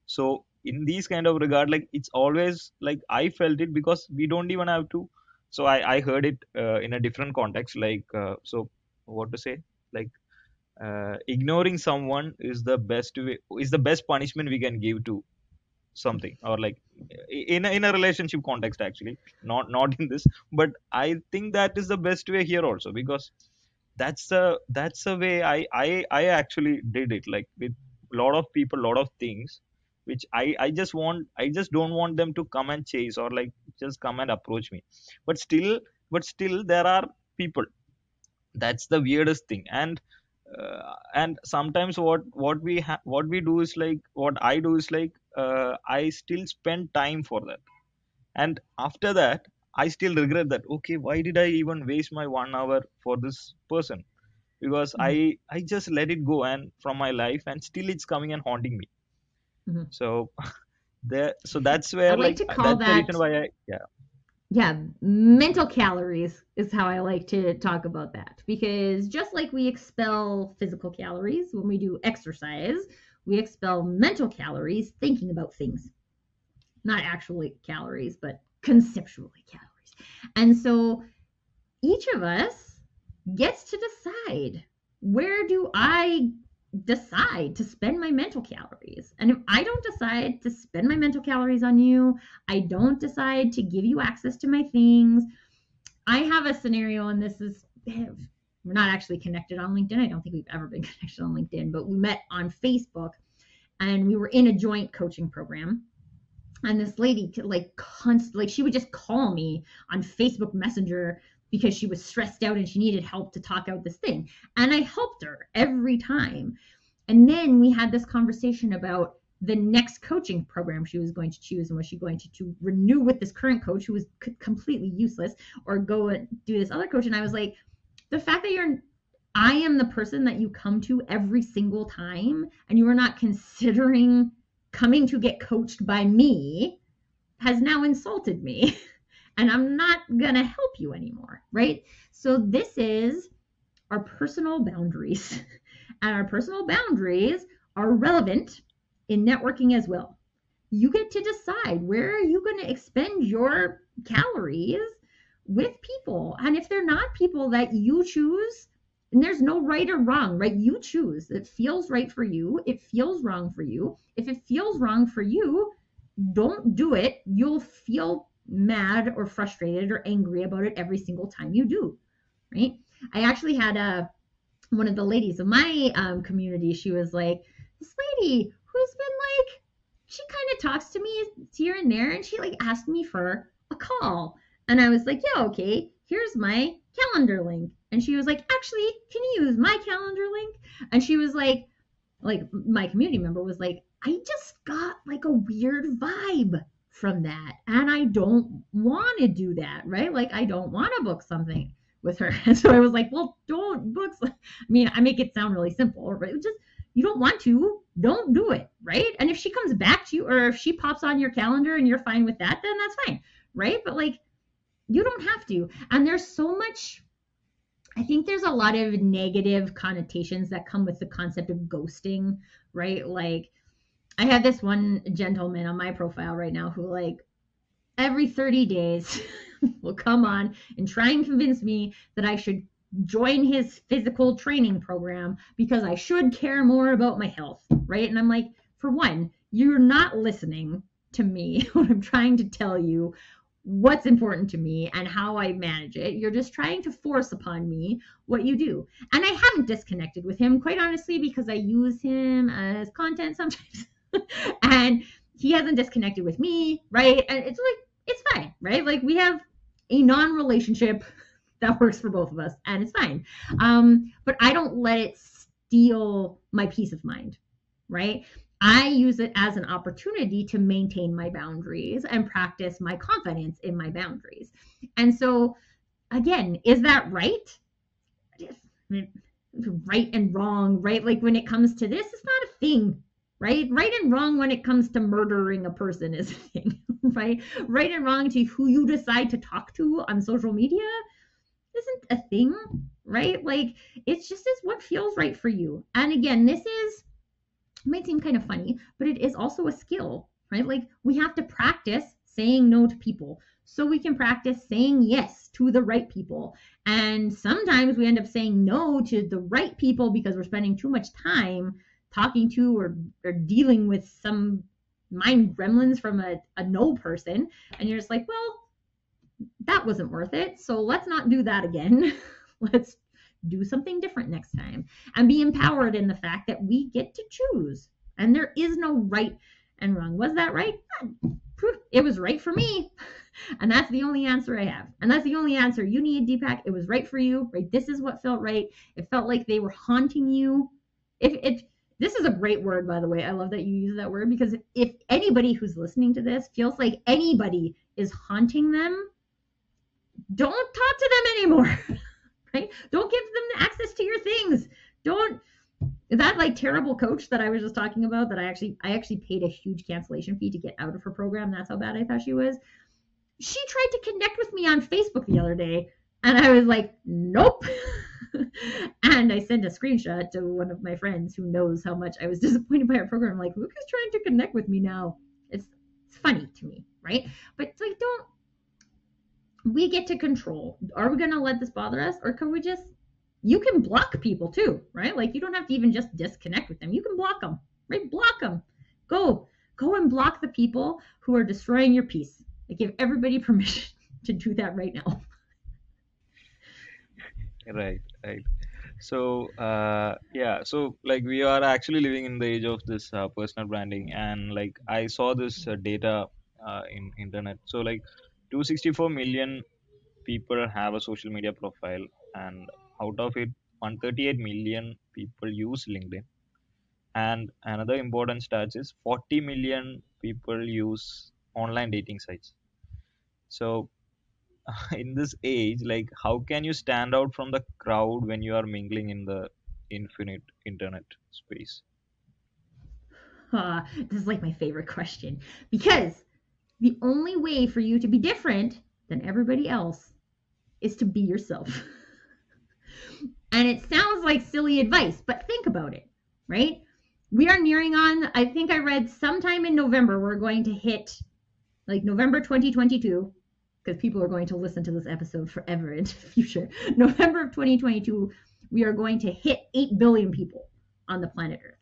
So in these kind of regard like it's always like i felt it because we don't even have to. So i i heard it uh, in a different context like uh, so what to say? Like uh, ignoring someone is the best way is the best punishment we can give to something or like in a, in a relationship context actually. Not not in this but i think that is the best way here also because that's the that's the way i i i actually did it like with a lot of people lot of things which i i just want i just don't want them to come and chase or like just come and approach me. But still but still there are people. That's the weirdest thing. And uh, and sometimes what what we ha- what we do is like what i do is like uh, i still spend time for that and after that i still regret that okay why did i even waste my one hour for this person because Mhm. i i just let it go and from my life and still it's coming and haunting me Mhm. so (laughs) there so that's where I like like to call that's the reason why i yeah yeah, mental calories is how I like to talk about that because just like we expel physical calories when we do exercise, we expel mental calories thinking about things. Not actually calories, but conceptually calories. And so each of us gets to decide where do I decide to spend my mental calories? And if I don't decide to spend my mental calories on you, I don't decide to give you access to my things. I have a scenario, and this is we're not actually connected on LinkedIn. I don't think we've ever been (laughs) connected on LinkedIn, but we met on Facebook and we were in a joint coaching program. And this lady, like, const- like she would just call me on Facebook Messenger because she was stressed out and she needed help to talk out this thing. And I helped her every time. And then we had this conversation about the next coaching program she was going to choose and was she going to, to renew with this current coach who was c- completely useless or go and do this other coach and i was like the fact that you're i am the person that you come to every single time and you are not considering coming to get coached by me has now insulted me (laughs) and i'm not gonna help you anymore right so this is our personal boundaries (laughs) and our personal boundaries are relevant in networking as well. You get to decide where are you going to expend your calories with people. And if they're not people that you choose, and there's no right or wrong, right? You choose. It feels right for you. It feels wrong for you. If it feels wrong for you, don't do it. You'll feel mad or frustrated or angry about it every single time you do, right? I actually had a one of the ladies of my um, community. She was like, "This lady who's been like, she kind of talks to me here and there, and she like asked me for a call." And I was like, "Yeah, okay. Here's my calendar link." And she was like, "Actually, can you use my calendar link?" And she was like, like my community member was like, "I just got like a weird vibe." From that and i don't want to do that right like i don't want to book something with her. (laughs) And so I was like, well, don't book. I mean, I make it sound really simple, right? Just you don't want to, don't do it, right? And if she comes back to you or if she pops on your calendar and you're fine with that, then that's fine, right? But like, you don't have to. And there's so much. I think there's a lot of negative connotations that come with the concept of ghosting, right? Like, I have this one gentleman on my profile right now who, like, every 30 days (laughs) will come on and try and convince me that I should join his physical training program because I should care more about my health, right? And I'm like, for one, you're not listening to me (laughs) when I'm trying to tell you what's important to me and how I manage it. You're just trying to force upon me what you do. And I haven't disconnected with him, quite honestly, because I use him as content sometimes. (laughs) (laughs) and he hasn't disconnected with me, right? And it's like, it's fine, right? Like we have a non relationship (laughs) that works for both of us and it's fine. Um, but I don't let it steal my peace of mind, right? I use it as an opportunity to maintain my boundaries and practice my confidence in my boundaries. And so, again, is that right? Right and wrong, right? Like when it comes to this, it's not a thing, right? Right and wrong when it comes to murdering a person is a thing, (laughs) right? Right and wrong to who you decide to talk to on social media isn't a thing, right? Like it's just as what feels right for you. And again, this is might seem kind of funny, but it is also a skill, right? Like we have to practice saying no to people so we can practice saying yes to the right people. And sometimes we end up saying no to the right people because we're spending too much time talking to or, or dealing with some mind gremlins from a, a no person. And you're just like, well, that wasn't worth it. So let's not do that again. (laughs) let's do something different next time and be empowered in the fact that we get to choose and there is no right and wrong. Was that right? It was right for me. (laughs) And that's the only answer I have. And that's the only answer you need, Deepak. It was right for you, right? This is what felt right. It felt like they were haunting you. If it this is a great word, by the way. I love that you use that word because if anybody who's listening to this feels like anybody is haunting them, don't talk to them anymore. (laughs) right? Don't give them access to your things. Don't that like terrible coach that I was just talking about that I actually I actually paid a huge cancellation fee to get out of her program. That's how bad I thought she was. She tried to connect with me on Facebook the other day and I was like, "Nope." (laughs) (laughs) and I sent a screenshot to one of my friends who knows how much I was (laughs) disappointed by her program. I'm like, "Look who's trying to connect with me now." It's it's funny to me, right? But like don't we get to control. Are we going to let this bother us or can we just you can block people too, right? Like you don't have to even just disconnect with them. You can block them, right? Block them. Go, go and block the people who are destroying your peace. I give everybody (laughs) permission to do that right now. Right, right. So, uh, yeah, so like we are actually living in the age of this uh, personal branding, and like I saw this uh, data uh, in internet. So like 264 million people have a social media profile, and out of it 138 million people use linkedin and another important stat is 40 million people use online dating sites so (laughs) in this age like how can you stand out from the crowd when you are mingling in the infinite internet space? Uh, this is like my favorite question. Because the only way for you to be different than everybody else is to be yourself. (laughs) And it sounds like silly advice, but think about it, right? We are nearing on, I think I read sometime in November, we're going to hit like November 2022, because people are going to listen to this episode forever into the (laughs) future. November of 2022, we are going to hit 8 billion people on the planet Earth.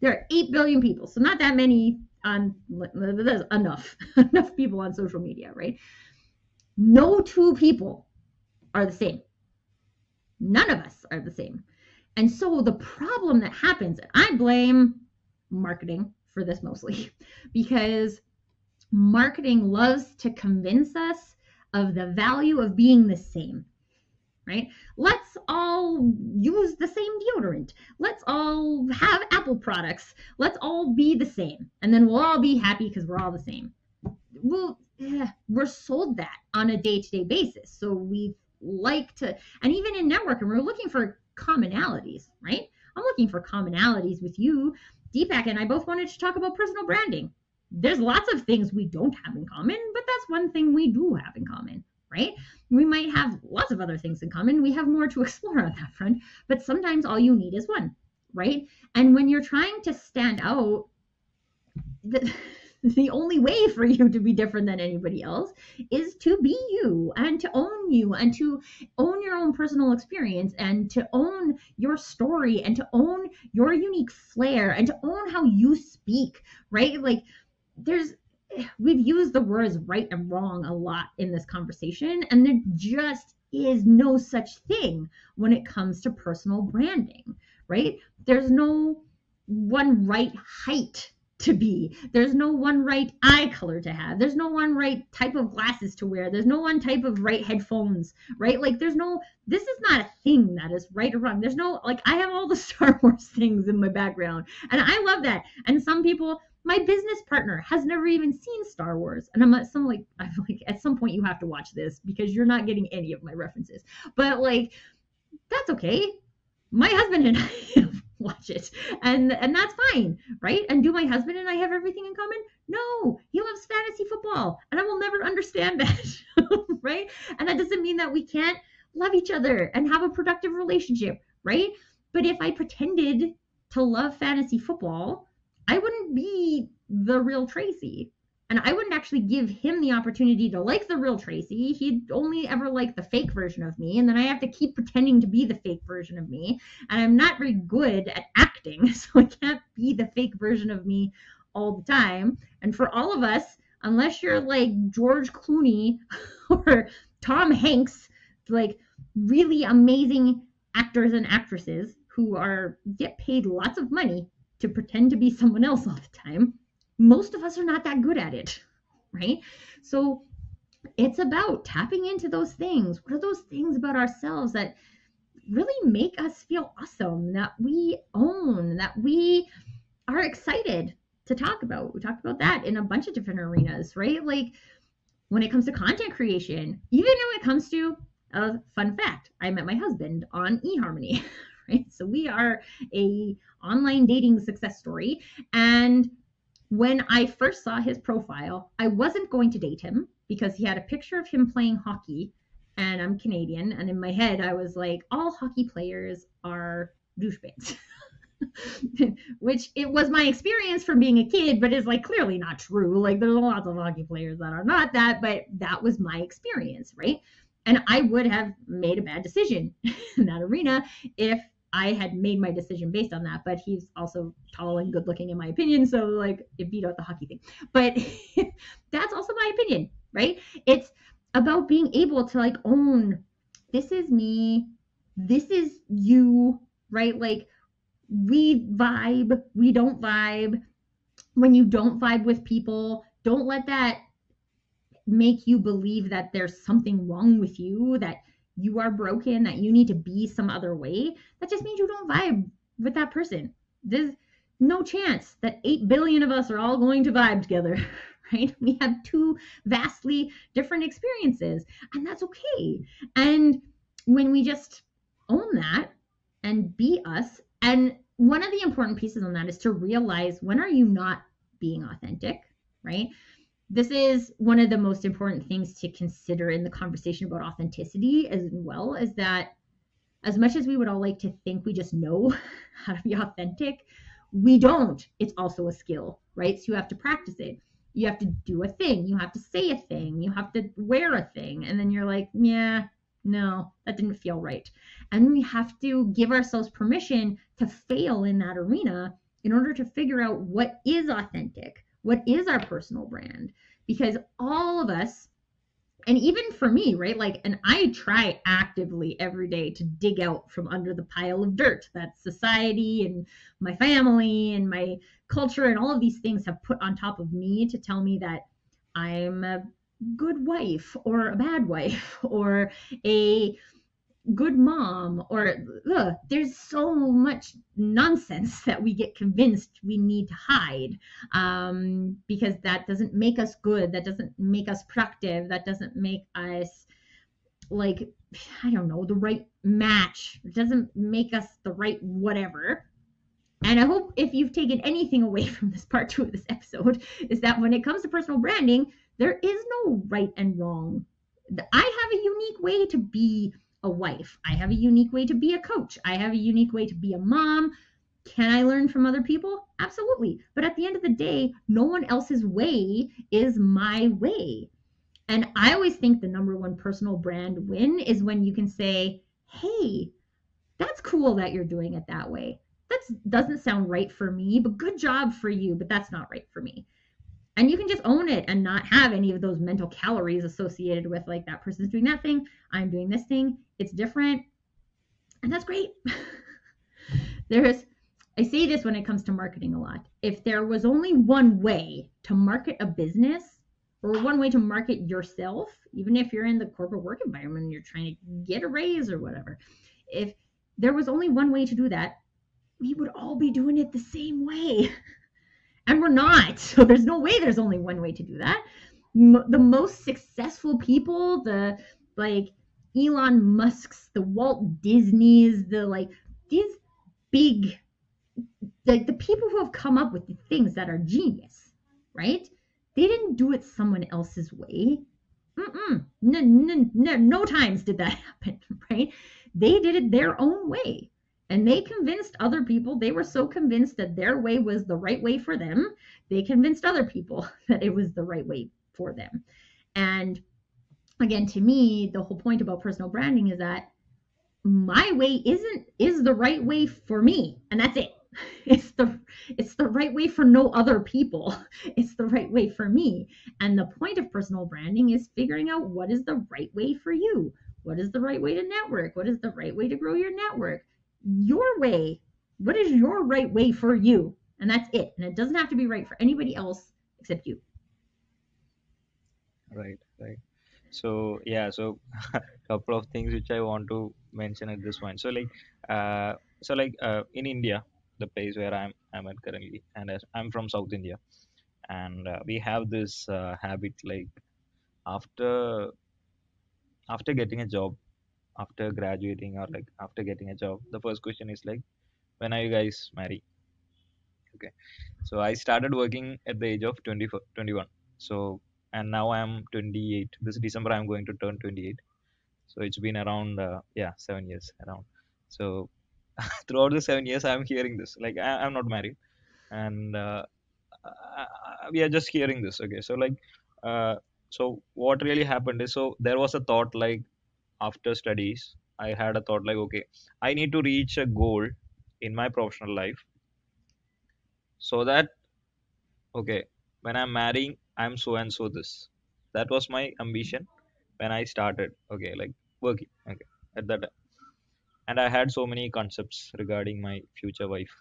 There are 8 billion people, so not that many on, enough, (laughs) enough people on social media, right? No two people are the same. None of us are the same. And so the problem that happens, and I blame marketing for this mostly, (laughs) because marketing loves to convince us of the value of being the same. Right? Let's all use the same deodorant. Let's all have Apple products. Let's all be the same. And then we'll all be happy because we're all the same. Well, yeah, we're sold that on a day to day basis. So we like to, and even in networking, we're looking for commonalities, right? I'm looking for commonalities with you. Deepak and I both wanted to talk about personal branding. There's lots of things we don't have in common, but that's one thing we do have in common, right? We might have lots of other things in common. We have more to (laughs) explore on that front, but sometimes all you need is one, right? And when you're trying to stand out, the, (laughs) the only way for you to be different than anybody else is to be you and to own you and to own your own personal experience and to own your story and to own your unique flair and to own how you speak, right? Like there's we've used the words right and wrong a lot in this conversation and there just is no such thing when it comes to personal branding, right? There's no one right height to be. There's no one right eye color to have. There's no one right type of glasses to wear. There's no one type of right headphones, right? Like there's no this is not a thing that is right or wrong. There's no like I have all the (laughs) Star Wars things in my background. And I love that. And some people my business partner has never even seen Star Wars. And I'm at some like (laughs) I'm like at some point you have to watch this because you're not getting any of my references. But like that's okay. My husband and (laughs) I watch it and and that's fine right and do my husband and i have everything in common no he loves fantasy football and i will never (laughs) understand that right and that doesn't mean that we can't love each other and have a productive relationship right but if i pretended to love fantasy football i wouldn't be the real tracy and I wouldn't actually give him the opportunity to like the real Tracy. He'd only ever like the fake version of me. And then I have to keep pretending to be the fake version of me. And I'm not very good at acting. (laughs) So I can't be the fake version of me all the time. And for all of us, unless you're like George Clooney (laughs) or Tom Hanks, like really amazing actors and actresses who are get paid lots of money to pretend to be someone else all the time most of us are not that good at it, right? So it's about tapping into those things. What are those things about ourselves that really make us feel awesome, that we own, that we are excited to talk about? We talked about that in a bunch of different arenas, right? Like when it comes to content creation, even when it comes to a fun fact, I met my husband on eHarmony, (laughs) right? So we are a online dating success story and when I first saw his profile, I wasn't going to date him because he had a picture of him playing hockey and I'm Canadian. And in my head, I was like, all hockey players are douchebags. (laughs) Which it was my experience from being a kid, but is like clearly not true. Like there's lots of hockey players that are not that, but that was my experience, right? And I would have made a bad decision (laughs) in that arena if I had made my decision based on that, but he's also tall and good looking in my opinion. So like it beat out the hockey thing. But (laughs) that's also my opinion, right? It's about being able to like own this is me, this is you, right? Like we vibe, we don't vibe. When you don't vibe with people, don't let that make you believe that there's something wrong with you, that you are broken, that you need to be some other way, that just means you don't vibe with that person. There's no chance that 8 billion of us are all going to vibe together, (laughs) right? We have two vastly different experiences, and that's okay. And when we just own that and be us, and one of the important pieces on that is to realize when are you not being authentic, right? This is one of the most important things to consider in the conversation about authenticity as well is that as much as we would all like to think we just know (laughs) how to be authentic we don't. It's also a skill right? So you have to practice it. You have to do a thing. You have to say a thing. You have to wear a thing. And then you're like yeah no that didn't feel right. And we have to give ourselves permission to fail in that arena in order to figure out what is authentic what is our personal brand? Because all of us, and even for me, right? Like, and I try actively every day to dig out from under the pile of dirt that society and my family and my culture and all of these things have put on top of me to tell me that I'm a good wife or a bad wife (laughs) or a good mom or ugh, there's so much nonsense (laughs) that we get convinced we need to hide um, because that doesn't make us good that doesn't make us productive that doesn't make us like i don't know the right match it doesn't make us the right whatever. And i hope if you've taken anything away (laughs) from this part two of this episode is that when it comes to personal branding there is no right and wrong. I have a unique way to be a wife. I have a unique way to be a coach. I have a unique way to be a mom. Can I learn from other people? Absolutely. But at the end of the day, no one else's way is my way. And I always think the number one personal brand win is when you can say, hey, that's cool that you're doing it that way. That doesn't sound right for me, but good job for you, but that's not right for me and you can just own it and not have any of those mental calories associated with like that person's doing that thing i'm doing this thing it's different and that's great (laughs) there's I say this when it comes to marketing a lot. If there was only one way to market a business or one way to market yourself, even if you're in the corporate work environment and you're trying to get a raise or whatever, if there was only one way to do that, we would all be doing it the same way. (laughs) and we're not. (laughs) So there's no way there's only one way to do that. M- the most successful people, the like Elon Musk's, the Walt Disney's, the like these big like the people who have come up with the things that are genius, right? They didn't do it someone else's way. Mm-mm. No, no, no, no times did that (laughs) happen, right? They did it their own way. And they convinced other people, they were so convinced that their way was the right way for them, they convinced other people (laughs) that it was the right way for them. And again, to me, the whole point about personal branding is that my way isn't is the right way for me, and that's it. (laughs) It's the it's the right way for no other people. (laughs) It's the right way for me. And the point of personal branding is figuring out what is the right way for you. What is the right way to network? What is the right way to grow your network? Your way. What is your right way for you? And that's it. And it doesn't have to be right for anybody else except you. Right, right. So yeah, so a (laughs) couple of things which I want to mention at this point. So like, uh, so like uh, in India, the place where I'm I'm at currently, and I'm from South India, and uh, we have this uh, habit like after after getting a job after graduating or like after getting a job the first question is like when are you guys married? Okay. So i started working at the age of 24 21 so and now i'm 28 this december i'm going to turn 28 so it's been around uh, yeah seven years around. So (laughs) throughout the seven years i'm hearing this. Like I, i'm not married. And uh, I, I- we are just hearing this okay? So like uh, so what really happened is so there was a thought like after studies i had a thought like okay i need to reach a goal in my professional life so that okay when i'm marrying i'm so and so this. That was my ambition when i started okay like working okay at that time. And i had so many concepts regarding my future wife.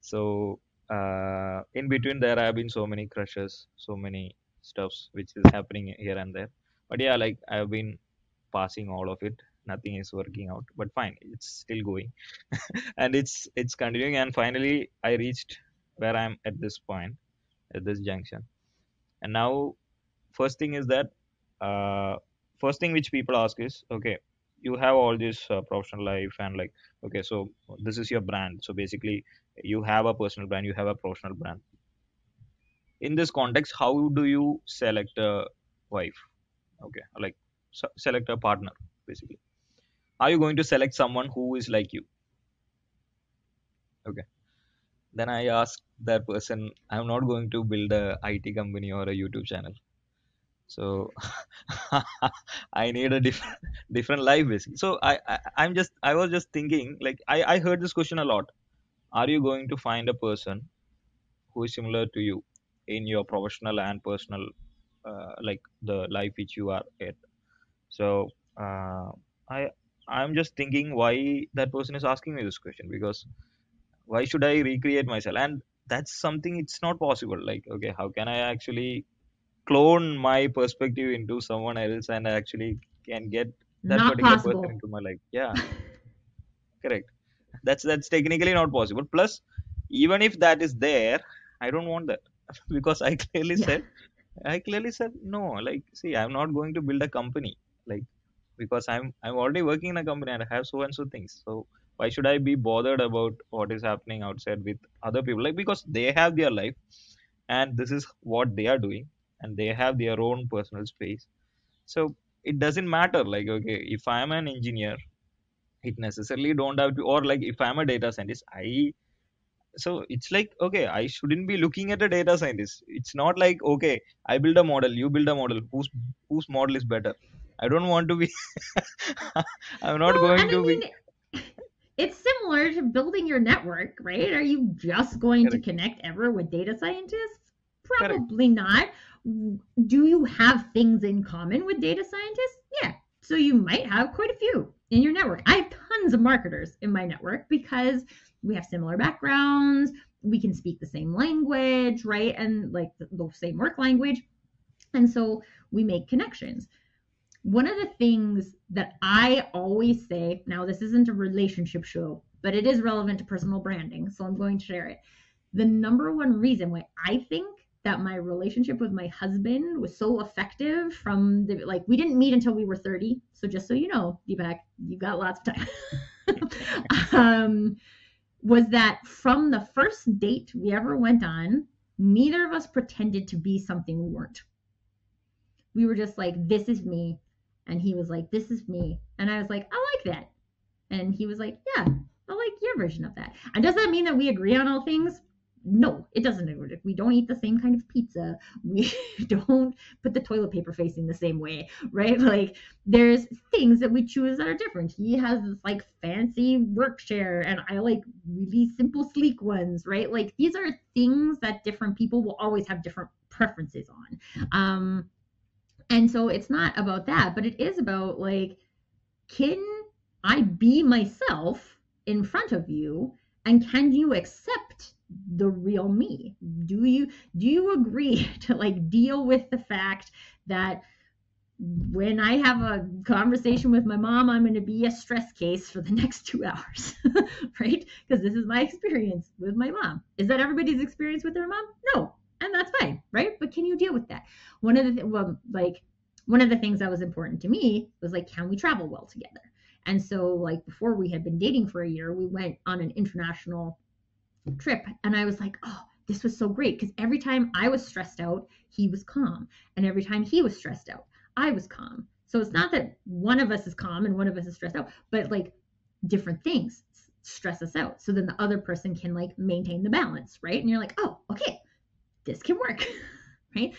So uh, in between there I've been so many crushes so many stuffs which is happening here and there. But yeah like i've been passing all of it. Nothing is working out but fine it's still going. (laughs) And it's it's continuing and finally i reached where i'm at this point at this junction. And now first thing is that uh, first thing which people ask is okay you have all this uh, professional life and like okay so this is your brand. So basically you have a personal brand you have a professional brand. In this context how do you select a wife? Okay like select a partner basically. Are you going to select someone who is like you? Okay. Then i ask that person i'm not going to build a it company or a youtube channel. So (laughs) i need a different different life basically. So I, I i'm just i was just thinking like i i heard this question a lot. Are you going to find a person who is similar to you in your professional and personal uh, like the life which you are at so uh, i i'm just thinking why that person is asking me this question because why should i recreate myself? And that's something it's not possible. Like okay how can i actually clone my perspective into someone else and I actually can get that Not particular possible. person into my life? Yeah. (laughs) Correct. That's that's technically not possible. Plus even if that is there i don't want that. (laughs) Because i clearly Yeah. said i clearly said no. Like see i'm not going to build a company like because i'm i'm already working in a company and i have so and so things. So why should i be bothered about what is happening outside with other people? Like because they have their life and this is what they are doing and they have their own personal space. So it doesn't matter like okay if i'm an engineer it necessarily don't have to or like if i'm a data scientist i so it's like okay i shouldn't be looking at a data scientist. It's not like okay i build a model you build a model whose whose model is better i don't want to be (laughs) i'm not Well, going I to be it's similar to building your network, right? Are you just going to connect ever with data scientists? Correct. Probably not. Do you have things in common with data scientists? Yeah. So you might have quite a few in your network. I have tons of marketers in my network because we have similar backgrounds, we can speak the same language, right? And like the, the same work language. And so we make connections. One of the things that I always say, now this isn't a relationship show, but it is relevant to personal branding, so I'm going to share it. The number one reason why I think that my relationship with my husband was so effective from the like we didn't meet until we were 30 so just so you know deepak you got lots of time. (laughs) Um, was that from the first date we ever went on neither of us pretended to be something we weren't. We were just like this is me and he was like this is me and i was like i like that and he was like yeah i like your version of that and does that mean that we agree on all things no, it doesn't. We don't eat the same kind of pizza. (laughs) We don't put the toilet paper facing the same way, right? (laughs) Like there's things that we choose that are different. He has this like fancy work chair and I like really simple sleek ones, right? Like these are things that different people will always have different preferences on. Um and so it's not about that, but it is about like can I be myself in front of you and can you accept the real me do you do you agree (laughs) to like deal with the fact that when I have a conversation with my mom, I'm going to be a stress case for the (laughs) next two hours, (laughs) right? Because this is my experience with my mom. Is that everybody's experience with their mom? No, and that's fine, right? But can you deal with that? One of the th- well, like one of the things that was important to me was like, can we travel well together? And so, like before we had been dating for a year, we went on an international trip and I was like, oh, this was so great because every time I was stressed out, he was calm. And every time he was stressed out, I was calm. So it's not that one of us is calm and one of us is stressed out, but like different things stress us out. So then the other person can like maintain the balance, right? And you're like, oh, okay, this can work, (laughs) right?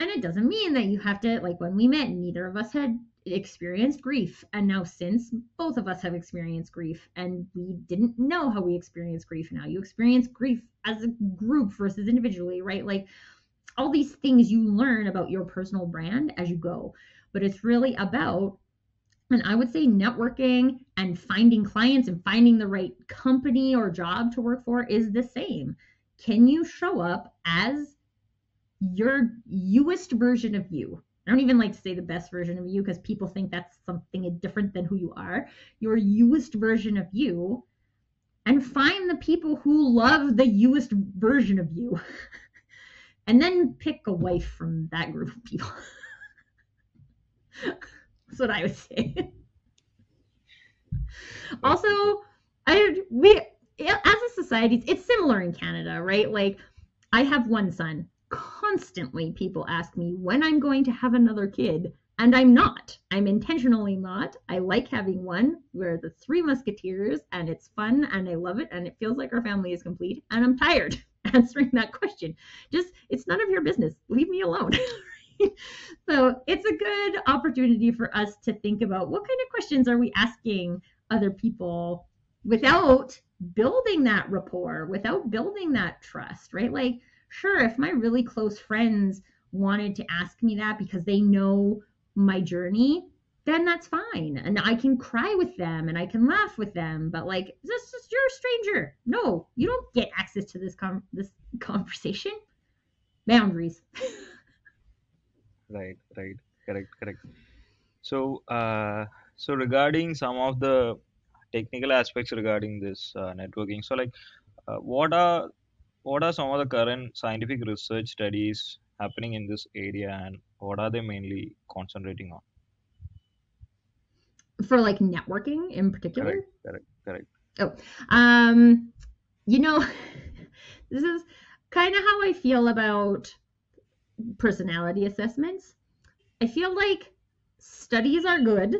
And it doesn't mean that you have to, like when we met, neither of us had experienced grief. And now, since both of us have experienced grief and we didn't know how we experienced grief, now you experience grief as a group versus individually, right? Like all these things you learn about your personal brand as you go. But it's really about, and I would say networking and finding clients and finding the right company or job to work for is the same. Can you show up as your youest version of you? I don't even like to say the best version of you because people think that's something different than who you are. Your youest version of you, and find the people who love the youest version of you. (laughs) and then pick a wife from that group of people. (laughs) that's what I would say. (laughs) also, I we as a society, it's similar in Canada, right? Like I have one son constantly people ask me when I'm going to have another kid, and I'm not. I'm intentionally not. I like having one. We're the three musketeers, and it's fun, and I love it, and it feels like our family is complete, and I'm tired (laughs) answering that question. Just, it's none of your business. Leave me alone. (laughs) so it's a good opportunity for us to think about what kind of questions are we asking other people without building that rapport, without building that trust, right? Like, sure, if my really close friends wanted to ask me that because they know my journey, then that's fine. And I can cry with them and I can laugh with them. But like, this is you're a stranger. No, you don't get access to this com- this conversation. Boundaries. (laughs) right, right, correct, correct. So, uh, so regarding some of the technical aspects regarding this uh, networking, so like, uh, what are what are some of the current scientific research studies happening in this area and what are they mainly concentrating on? For like networking in particular? Correct, correct, correct. Oh, um, you know, (laughs) this is kind of how I feel about personality assessments. I feel like studies are good,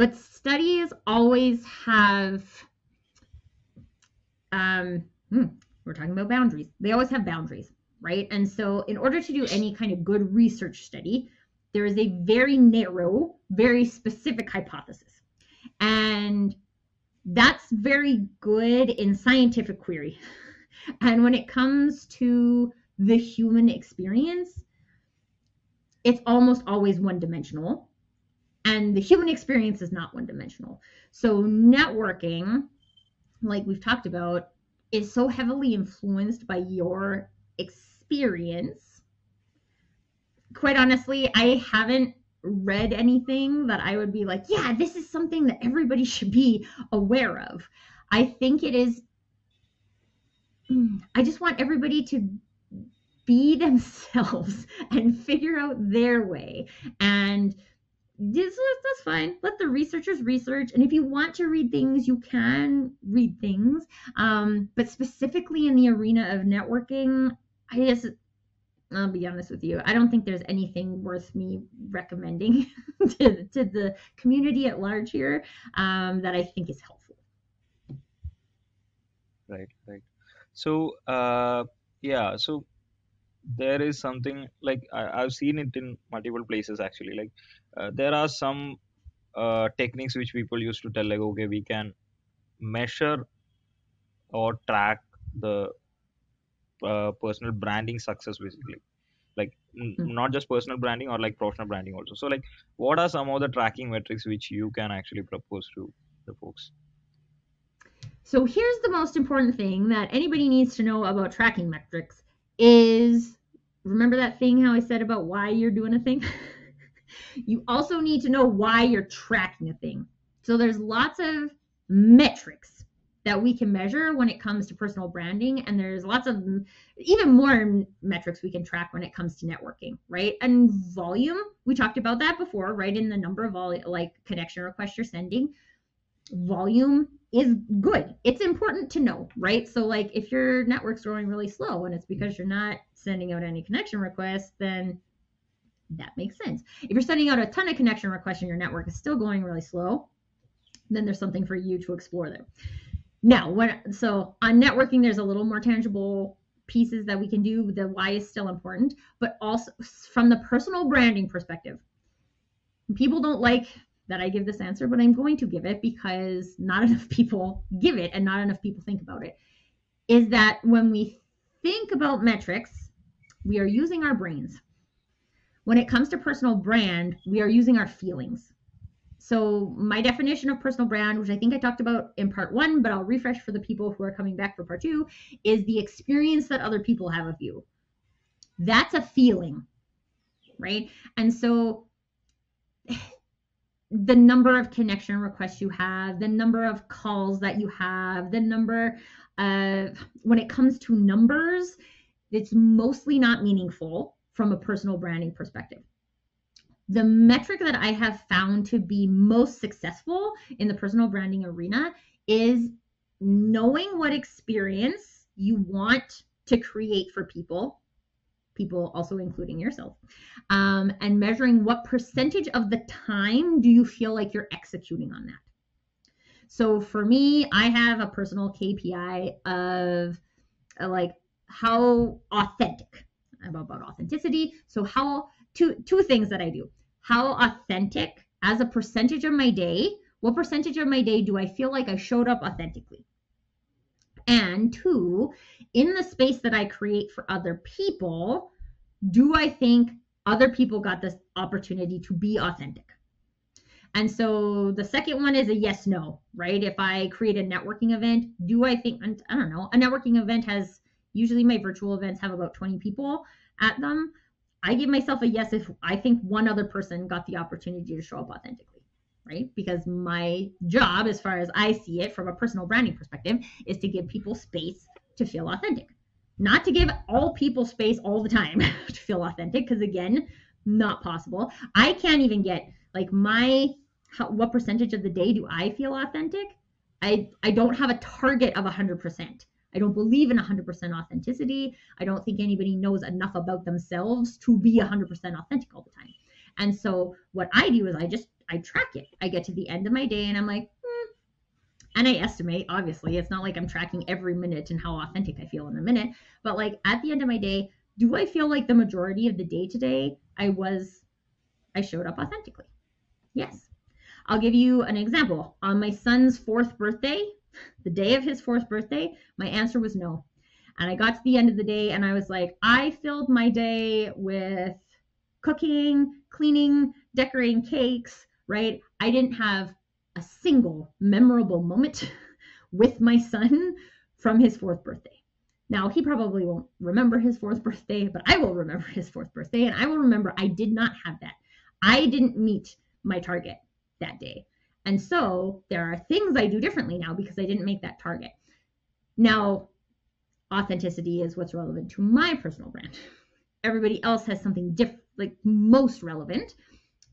but studies always have um, hmm, we're talking about boundaries. They always have boundaries, right? And so, in order to do any kind of good research study, there is a very narrow, very specific hypothesis. And that's very good in scientific query. (laughs) And when it comes to the human experience, it's almost always one dimensional. And the human experience is not one dimensional. So, networking like we've talked about, is so heavily influenced by your experience. Quite honestly, I haven't read anything that I would be like, yeah, this is something that everybody (laughs) should be aware of. I think it is, (clears throat) I just want everybody to be (laughs) themselves and figure out their way. And this, that's fine. Let the researchers research. And if you want to read things, you can read things. Um, but specifically in the arena of networking, I just I'll be honest with you. I don't think there's anything worth me recommending (laughs) to, to the community at large here um, that I think is helpful. Right, right. So, uh, yeah, so there is something like I, I've seen it in multiple places actually. Like, uh, there are some uh, techniques which people used to tell, like, okay, we can measure or track the uh, personal branding success basically like n- Hmm. not just personal branding or like professional branding also so like what are some of the tracking metrics which you can actually propose to the folks So here's the most important thing that anybody needs to know about tracking metrics is remember that thing how I said about why you're doing a thing? (laughs) you also need to know why you're tracking a thing. So there's lots of metrics that we can measure when it comes to personal branding and there's lots of even more metrics we can track when it comes to networking right? And volume we talked about that before right? In the number of all like connection requests you're sending volume is good. It's important to know right? So like if your network's growing really slow and it's because you're not sending out any connection requests then that makes sense if you're sending out a ton of connection requests and your network is still going really slow then there's something for you to explore there now, when so on networking, there's a little more tangible pieces that we can do. The why is still important, but also from the personal branding perspective, people don't like that I give this answer, but I'm going to give it because not (laughs) enough people give it and not enough people think about it. Is that when we think about metrics, we are using our brains. When it comes to personal brand, we are using our feelings. So my definition of personal brand, which I think I talked about in part one, but I'll refresh for the people who are coming back for part two, is the experience that other people have of you. That's a feeling, right? And so (sighs) the number of connection requests you have, the number of calls that you have, the number of when it comes to numbers, it's mostly not meaningful from a personal branding perspective the metric that I have found to be most successful in the personal branding arena is knowing what experience you want to create for people, people also including yourself, um, and measuring what percentage of the time do you feel like you're executing on that. So for me, I have a personal KPI of uh, like how authentic. About authenticity. So how two two things that I do how authentic as a percentage of my day, what percentage of my day do I feel like I showed up authentically? And two, in the space that I create for other people, do I think other people got this opportunity to be authentic? And so the second one is a yes no, right? If I create a networking event, do I think, I don't know, a networking event has usually my virtual events have about 20 people at them. I give myself a yes if I think one other person got the opportunity to show up authentically, right? Because my job, as far as I see it from a personal branding perspective, is to give people space to feel authentic, not to give all people space all the time (laughs) to feel authentic, because again, not possible. I can't even get like my how, what percentage of the day do I feel authentic? I I don't have a target of 100%. I don't believe in 100% authenticity. I don't think anybody knows enough about themselves to be 100% authentic all the time. And so what I do is I just I track it. I get to the end of my day and I'm like, hmm. and I estimate. Obviously, it's not like I'm tracking every minute and how authentic I feel in a minute, but like at the end of my day, do I feel like the majority of the day today I was I showed up authentically? Yes. I'll give you an example. On my son's fourth birthday, the day of his fourth birthday, my answer was no. And I got to the end of the day and I was like, I filled my day with cooking, cleaning, decorating cakes, right? I didn't have a single memorable moment (laughs) with my son from his fourth birthday. Now, he probably won't remember his fourth birthday, but I will remember his fourth birthday and I will remember I did not have that. I didn't meet my target that day. And so there are things I do differently now because I didn't make that target. Now, authenticity is what's relevant to my personal brand. Everybody else has something different, like most relevant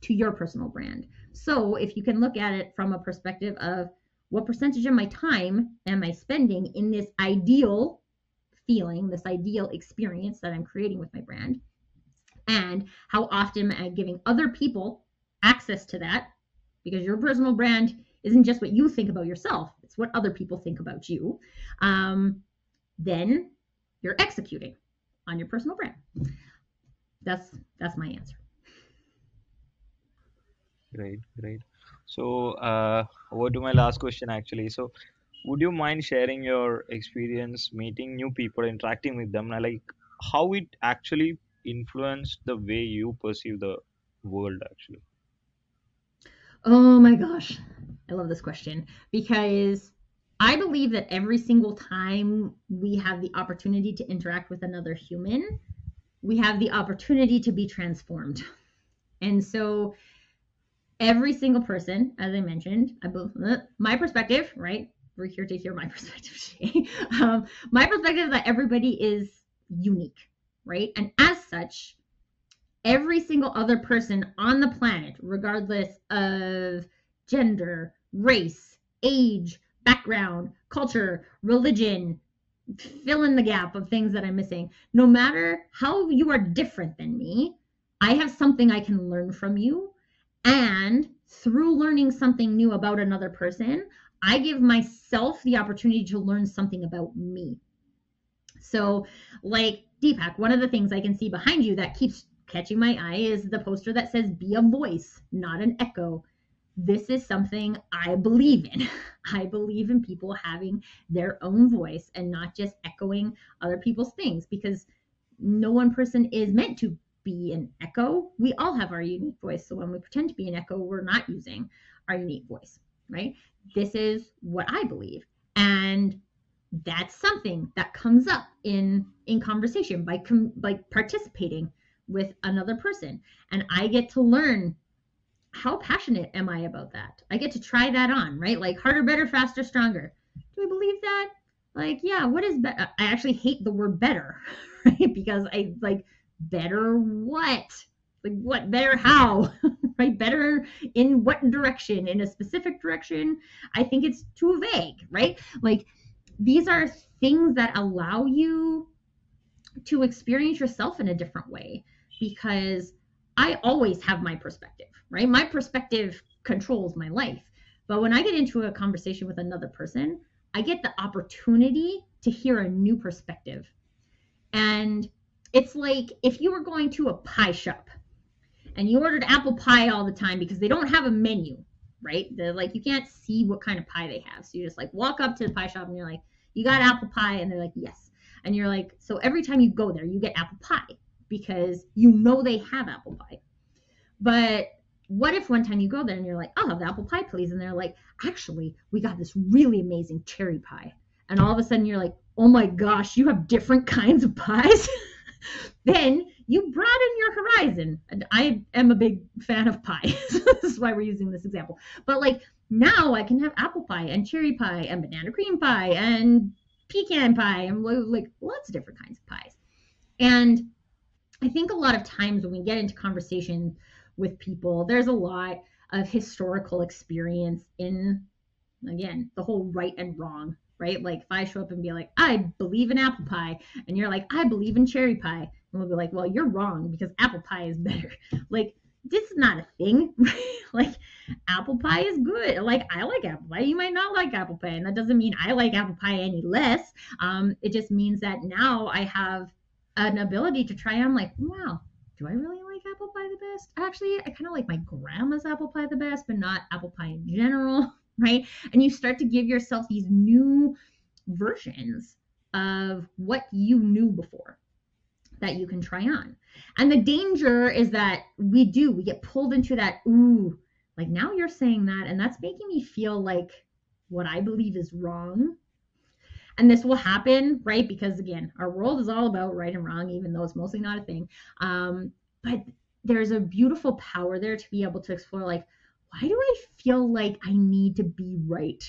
to your personal brand. So if you can look at it from a perspective of what percentage of my time am I spending in this ideal feeling, this ideal experience that I'm creating with my brand, and how often am I giving other people access to that because your personal brand isn't just what you think about yourself, it's what other people think about you. Um, then you're executing on your personal brand. That's that's my answer. Great, great. So, uh, over to my last question actually. So, would you mind sharing your experience meeting new people, interacting with them, like how it actually influenced the way you perceive the world actually? Oh my gosh. I love this question because I believe that every single time we have the opportunity to interact with another human, we have the opportunity to be transformed. And so every single person, as I mentioned, I believe, uh, my perspective, right? We're here to hear my (laughs) perspective um, my perspective is that everybody is unique, right? And as such, every single other person on the planet, regardless of gender, race, age, background, culture, religion, fill in the gap of things that I'm missing. No matter how you are different than me, I have something I can learn from you. And through learning something new about another person, I give myself the opportunity to learn something about me. So, like Deepak, one of the things I can see behind you that keeps catching my eye is the poster that says, Be a voice, not an echo. This is something I believe in. (laughs) I believe in people having their own voice and not just echoing other people's things because no one person is meant to be an echo. We all have our unique voice. So when we pretend to be an echo, we're not using our unique voice, right? This is what I believe. And that's something that comes up in in conversation by com- by participating with another person. And i get to learn how passionate am i about that? I get to try that on right? Like harder better faster stronger. Do i believe that? Like yeah what is better i actually hate the word better (laughs) right? Because i like better what? Like what better how? (laughs) Right? Better in what direction? In a specific direction? I think it's too vague right? Like these are things that allow you to experience yourself in a different way because I always have my perspective, right? My perspective controls my life. But when I get into a conversation with another person, I get the opportunity to hear a new perspective. And it's like if you were going to a pie shop and you ordered apple pie all the time because they don't have a menu, right? They're like you can't see what kind of pie they have. So you just like walk up to the pie shop and you're like, "You got apple pie?" and they're like, "Yes." And you're like, "So every time you go there, you get apple pie because you know they have apple pie." But what if one time you go there and you're like, "I'll have the apple pie, please," and they're like, "Actually, we got this really amazing cherry pie." And all of a sudden you're like, "Oh my gosh, you have different (laughs) kinds of pies?" (laughs) then you broaden your horizon. I am a big fan of pie. (laughs) this is why we're using this example. But like now I can have apple pie and cherry pie and banana cream pie and pecan pie and like lots of different kinds of pies. And I think a lot of times when we get into conversation with people, there's a lot of historical experience in again the whole right and wrong right? Like if i show up and be like i believe in apple pie and you're like i believe in cherry pie and we'll be like well you're wrong because apple pie is better. (laughs) Like this is not a thing. (laughs) Like apple pie is good. Like i like apple pie. You might not like apple pie and that doesn't mean i like apple pie any less. Um, it just means that now i have an ability to try on like wow do i really like apple pie the best actually i kind of like my grandma's apple pie the best but not apple pie in general (laughs) right and you start to give yourself these new versions of what you knew before that you can try on. And the danger is that we do, we get pulled into that, ooh, like now you're saying that, and that's making me feel like what I believe is wrong. And this will happen, right? Because again, our world is all about right and wrong, even though it's mostly not a thing. Um, but there's a beautiful power there to be able to explore, like, why do I feel like I need to be right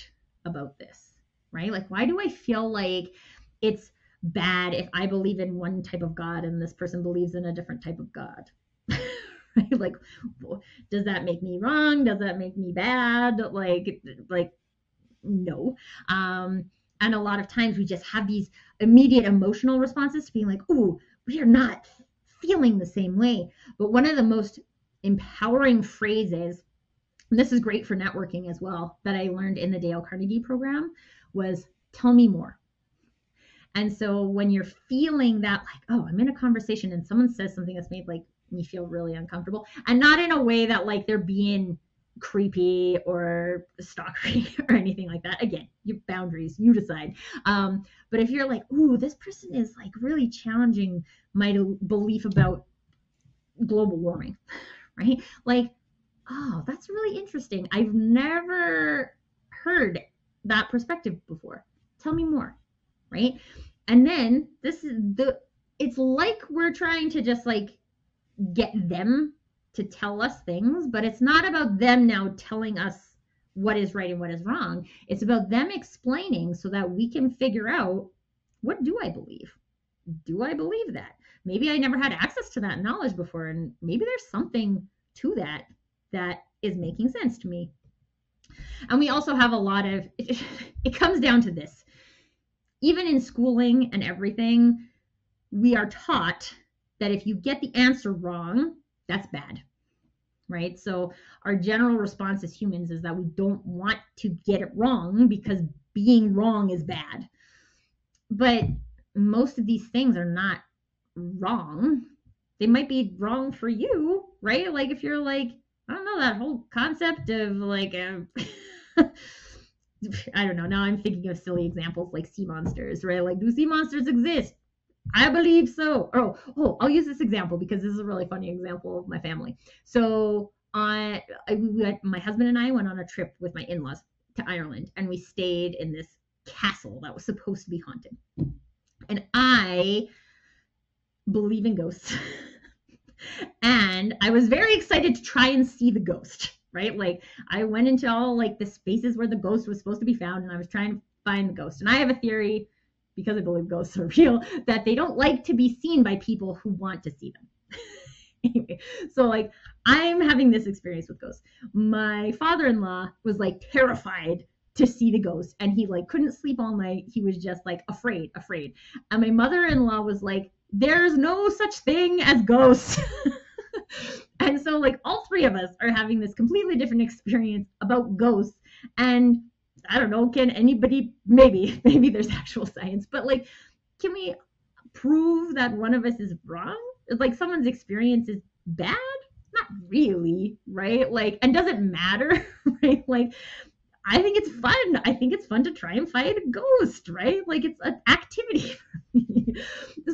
about this? Right? Like, why do I feel like it's bad if I believe in one type of God and this person believes in a different type of God? (laughs) right? Like, does that make me wrong? Does that make me bad? Like, like, no. Um, and a lot of times we just have these immediate emotional responses to being like, oh, we are not feeling the same way. But one of the most empowering phrases, and this is great for networking as well, that I learned in the Dale Carnegie program was tell me more. And so when you're feeling that, like, oh, I'm in a conversation and someone says something that's made like me feel really uncomfortable, and not in a way that like they're being creepy or stalkery (laughs) or anything like that. Again, your boundaries, you decide. Um, but if you're like, ooh, this person is like really challenging my belief about global warming, (laughs) right? Like, oh, that's really interesting. I've never heard that perspective before. Tell me more, right? And then this is the it's like we're trying to just like get them to tell us things, but it's not about them now telling us what is right and what is wrong. It's about them explaining so that we can figure out what do I believe? Do I believe that? Maybe I never had access to that knowledge before, and maybe there's something to that that is making sense to me. And we also have a lot of, (laughs) it, comes down to this. Even in schooling and everything, we are taught that if you get the answer wrong, that's bad right so our general response as humans is that we don't want to get it wrong because being wrong is bad but most of these things are not wrong they might be wrong for you right like if you're like i don't know that whole concept of like um, (laughs) I don't know. Now I'm thinking of silly examples like sea monsters, right? Like, do sea monsters exist? I believe so. Oh, oh, I'll use this example because this is a really funny example of my family. So I, I we went, my husband and I went on a trip with my in-laws to Ireland, and we stayed in this castle that was supposed to be haunted. And I believe in ghosts. (laughs) and I was very excited to try and see the ghost, right? Like I went into all like the spaces where the ghost was supposed to be found and I was trying to find the ghost. And I have a theory because I believe ghosts are real, that they don't like to be seen by people who want to see them. (laughs) anyway, so like I'm having this experience with ghosts. My father-in-law was like terrified to see the ghost and he like couldn't sleep all night. He was just like afraid, afraid. And my mother-in-law was like, there's no such thing as ghosts. (laughs) and so like all three of us are having this completely different experience about ghosts and I don't know, can anybody maybe (laughs) maybe there's actual science, but like can we prove that one of us is wrong? Like someone's experience is bad? Not really, right? Like and does it matter, (laughs) right? Like I think it's fun. I think it's fun to try and fight a ghost, right? Like it's an activity. (laughs)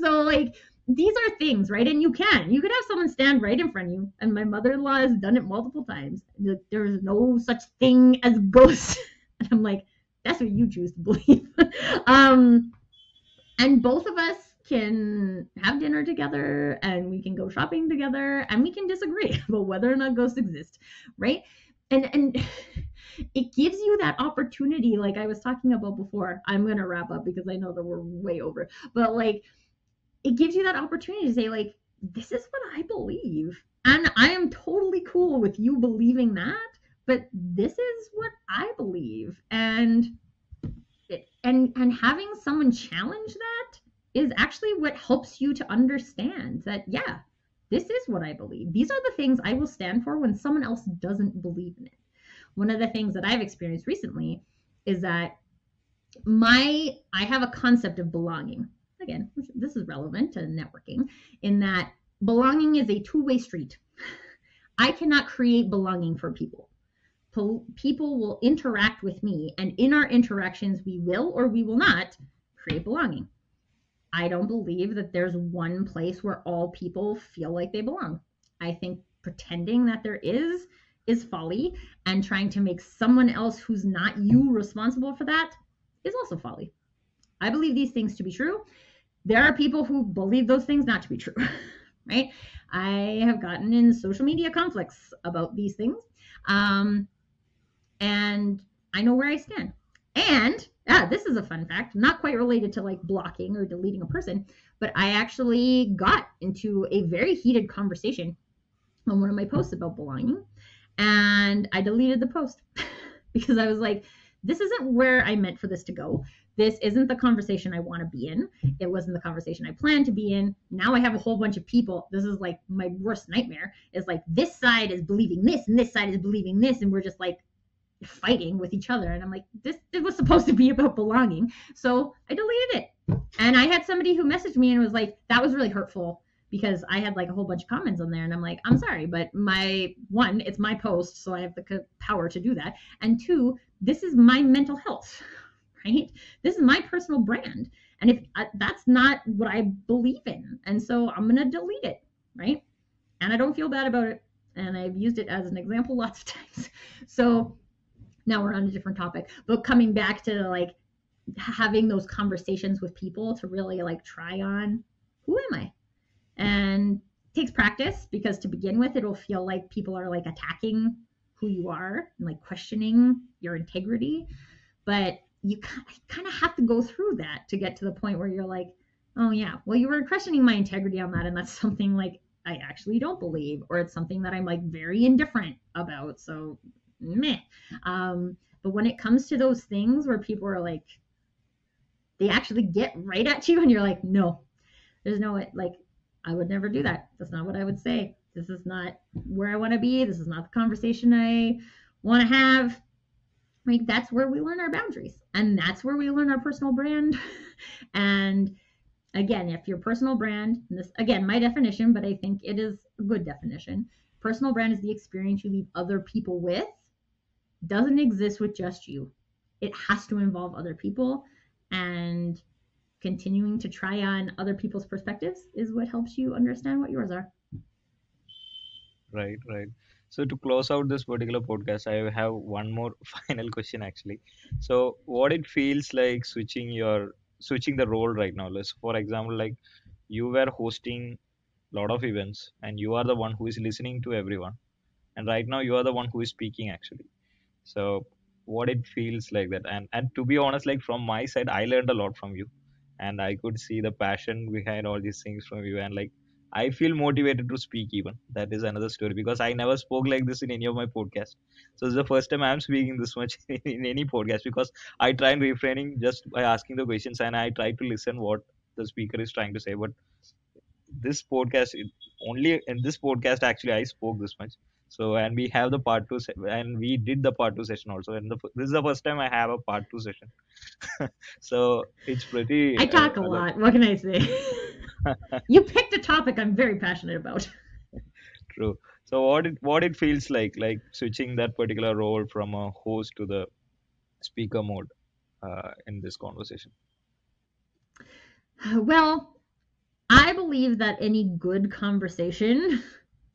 So like these are things, right? And you can. You could have someone stand right in front of you. And my mother-in-law has done it multiple times. There's no such thing as ghosts. And I'm like, that's what you choose to believe. (laughs) um, and both of us can have dinner together and we can go shopping together and we can disagree (laughs) about whether or not ghosts exist, right? And and (laughs) it gives you that opportunity, like I was talking about before. I'm gonna wrap up because I know that we're way over, but like it gives you that opportunity to say, like, this is what I believe. And I am totally cool with you believing that but this is what I believe. And and and having someone challenge that is actually what helps you to understand that yeah, this is what I believe. These are the things I will stand for when someone else doesn't believe in it. One of the things that I've experienced recently is that my I have a concept of belonging. Again, this is relevant to networking in that belonging is a two-way street. (laughs) I cannot create belonging for people people will interact with me, and in our interactions, we will or we will not create belonging. I don't believe that there's one place where all people feel like they belong. I think pretending that there is is folly, and trying to make someone else who's not you responsible for that is also folly. I believe these things to be true. There are people who believe those things not to be true, (laughs) right? I have gotten in social media conflicts about these things. Um, and I know where I stand. And ah, this is a fun fact, not quite related to like blocking or deleting a person, but I actually got into a very heated conversation on one of my posts about belonging. And I deleted the post (laughs) because I was like, this isn't where I meant for this to go. This isn't the conversation I want to be in. It wasn't the conversation I planned to be in. Now I have a whole bunch of people. This is like my worst nightmare is like this side is believing this and this side is believing this. And we're just like fighting with each other. And I'm like, this, this was supposed to be about belonging. So I deleted it. And I had somebody who messaged me and was like, that was really hurtful because I had like a whole bunch of comments on there and I'm like, I'm sorry, but my one, it's my post, so I have the power to do that. And two, this is my mental health, (laughs) right? This is my personal brand. And if I, that's not what I believe in, and so I'm going to delete it, right? And I don't feel bad about it. And I've used it as an example lots of (laughs) times. So now we're on a different topic. But coming back to like having those conversations with people to really like try on who am I? And takes practice because to begin with, it'll feel like people are like attacking who you are and like questioning your integrity. But you kind of have to go through that to get to the point where you're like, oh yeah, well you were questioning my integrity on that, and that's (laughs) something like I actually don't believe, or it's something that I'm like very indifferent about. So meh. Um, but when it comes to those things where people are like, they actually get right at you, and you're like, no, there's no way like, I would never do that. That's not what I would say. This is not where I want to be. This is not the conversation I want to have. Like that's where we learn our boundaries, and that's where we learn our personal brand. (laughs) and again, if your personal brand, this again my definition, but I think it is a good definition. Personal brand is the experience you leave other people with doesn't exist with just you. It has to involve other people and continuing to try on other people's perspectives is what helps you understand what yours are. Right, right. So to close out this particular podcast, I have one more (laughs) final question actually. So what it feels like switching your switching the role right now. Let's for example, like you were hosting a lot of events and you are the one who is listening to everyone. And right now you are the one who is speaking actually so what it feels like that. And and to be honest like from my side i learned a lot from you. And i could see the passion behind all these things from you. And like i feel motivated to speak even. That is another story because i never spoke like this in any of my podcasts so it's the first time i'm speaking this much (laughs) in any podcast because i try and refraining just by asking the questions and i try to listen what the speaker is trying to say. But this podcast only in this podcast actually i spoke this much so and we have the part two, se- and we did the part two session also. And the, this is the first time I have a part two session. (laughs) so it's pretty. I talk uh, a lot. What can I say? (laughs) you picked a topic I'm very passionate about. (laughs) True. So what it what it feels like, like switching that particular role from a host to the speaker mode uh, in this conversation. (sighs) Well, I believe that any good conversation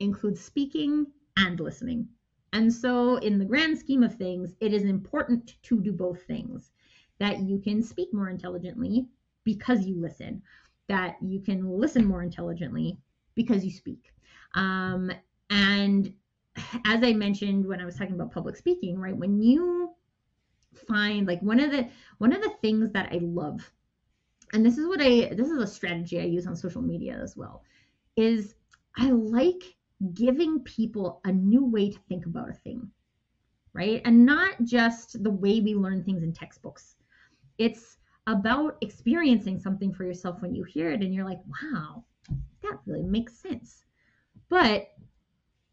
includes speaking and listening. And so, in the grand scheme of things, it is important to do both things that you can speak more intelligently because you listen, that you can listen more intelligently because you speak. Um, and as I mentioned when I was talking about public speaking, right, when you find like one of the one of the things that I love, and this is what I this is a strategy I use on social media as well, is I like giving people a new way to think about a thing, right? And not just the way we learn things in textbooks. It's about experiencing something for yourself when you hear it and you're like, wow, that really makes sense. But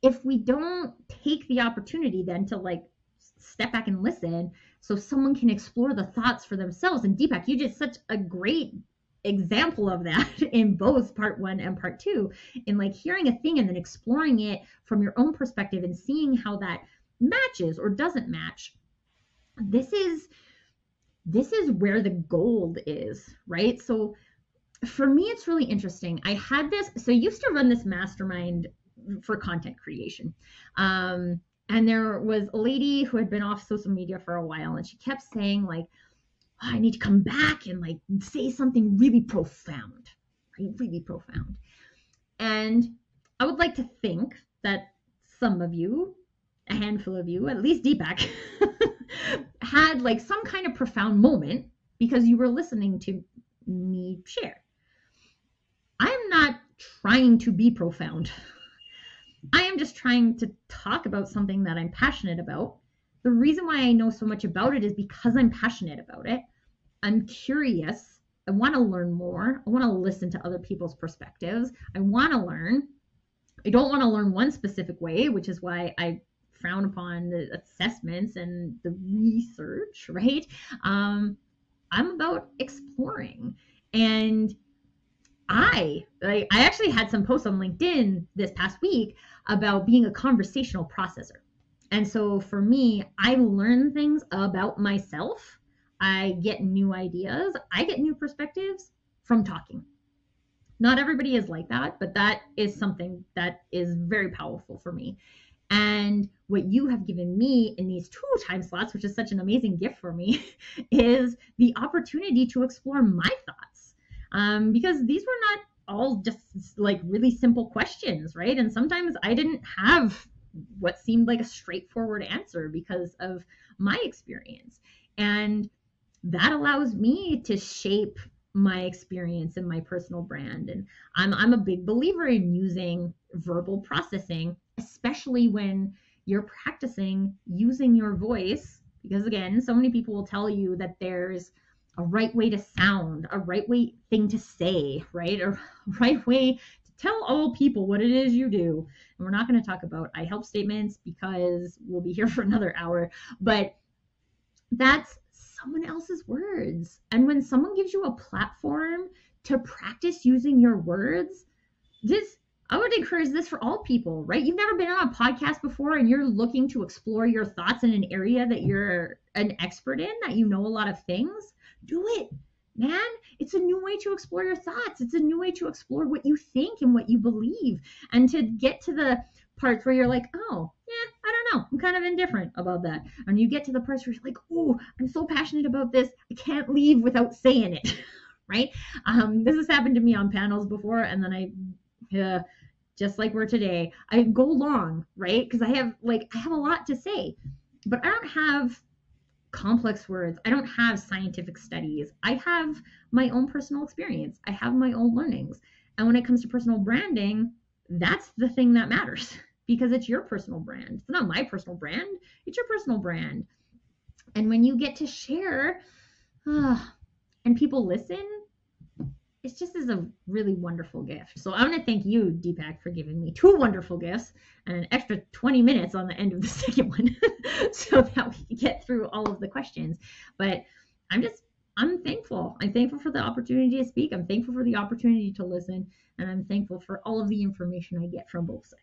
if we don't take the opportunity then to like step back and listen so someone can explore the thoughts for themselves and deepak you did such a great example of that (laughs) in both part one and part two in like hearing a thing and then exploring it from your own perspective and seeing how that matches or doesn't match this is this is where the gold is right? So for me it's really interesting. I had this so I used to run this mastermind for content creation um and there was a lady who had been off social media for a while and she kept saying like oh, i need to come back and like say something really profound right? Really profound. And i would like to think that some of you a handful of you at least deepak (laughs) had like some kind of profound moment because you were listening to me share. I'm not trying to be profound. I am just trying to talk about something that I'm passionate about. The reason why I know so much about it is because I'm passionate about it. I'm curious. I want to learn more. I want to listen to other people's perspectives. I want to learn. I don't want to learn one specific way, which is why I frown upon the assessments and the research, right? Um, I'm about exploring. And I I actually had some posts on LinkedIn this past week about being a conversational processor. And so for me, I learn things about myself. I get new ideas. I get new perspectives from talking. Not everybody is like that, but that is something that is very powerful for me. And what you have given me in these two time slots, which is such an amazing gift for me, (laughs) is the opportunity to explore my thoughts. Um, because these were not all just like really simple questions, right? And sometimes I didn't have what seemed like a straightforward answer because of my experience. And that allows me to shape my experience and my personal brand. And I'm, I'm a big believer in using verbal processing, especially when you're practicing using your voice. Because again, so many people will tell you that there's a right way to sound, a right way thing to say, right? A (laughs) right way tell all people what it is you do. And we're not going to talk about I help statements because we'll be (laughs) here for another hour, but that's someone else's words. And when someone gives you a platform to practice using your words, this I would encourage this for all people, right? You've never been on a podcast before and you're looking to explore your thoughts in an area that you're an expert in, that you know a lot of things do it man it's a new way to explore your thoughts. It's a new way to explore what you think and what you believe. And to get to the parts where you're like oh yeah i don't know. I'm kind of indifferent about that. And you get to the parts where you're like oh i'm so passionate about this. I can't leave without saying it (laughs) right? Um, this has happened to me on panels before and then i uh, just like we're today i go long right? Because i have like i have a lot to say. But i don't have complex words. I don't have scientific studies. I have my own personal experience. I have my own learnings. And when it comes to personal branding, that's the thing that matters (laughs) because it's your personal brand. It's not my personal brand, it's your personal brand. And when you get to share uh, (sighs) and people listen, it's just is a really wonderful gift. So I want to thank you, Deepak, for giving me two wonderful gifts and an extra 20 minutes on the end of the (laughs) second one (laughs) so that we can get through all of the questions. But I'm just, I'm thankful. I'm thankful for the opportunity to speak. I'm thankful for the opportunity to listen. And I'm thankful for all of the information I get from both sides.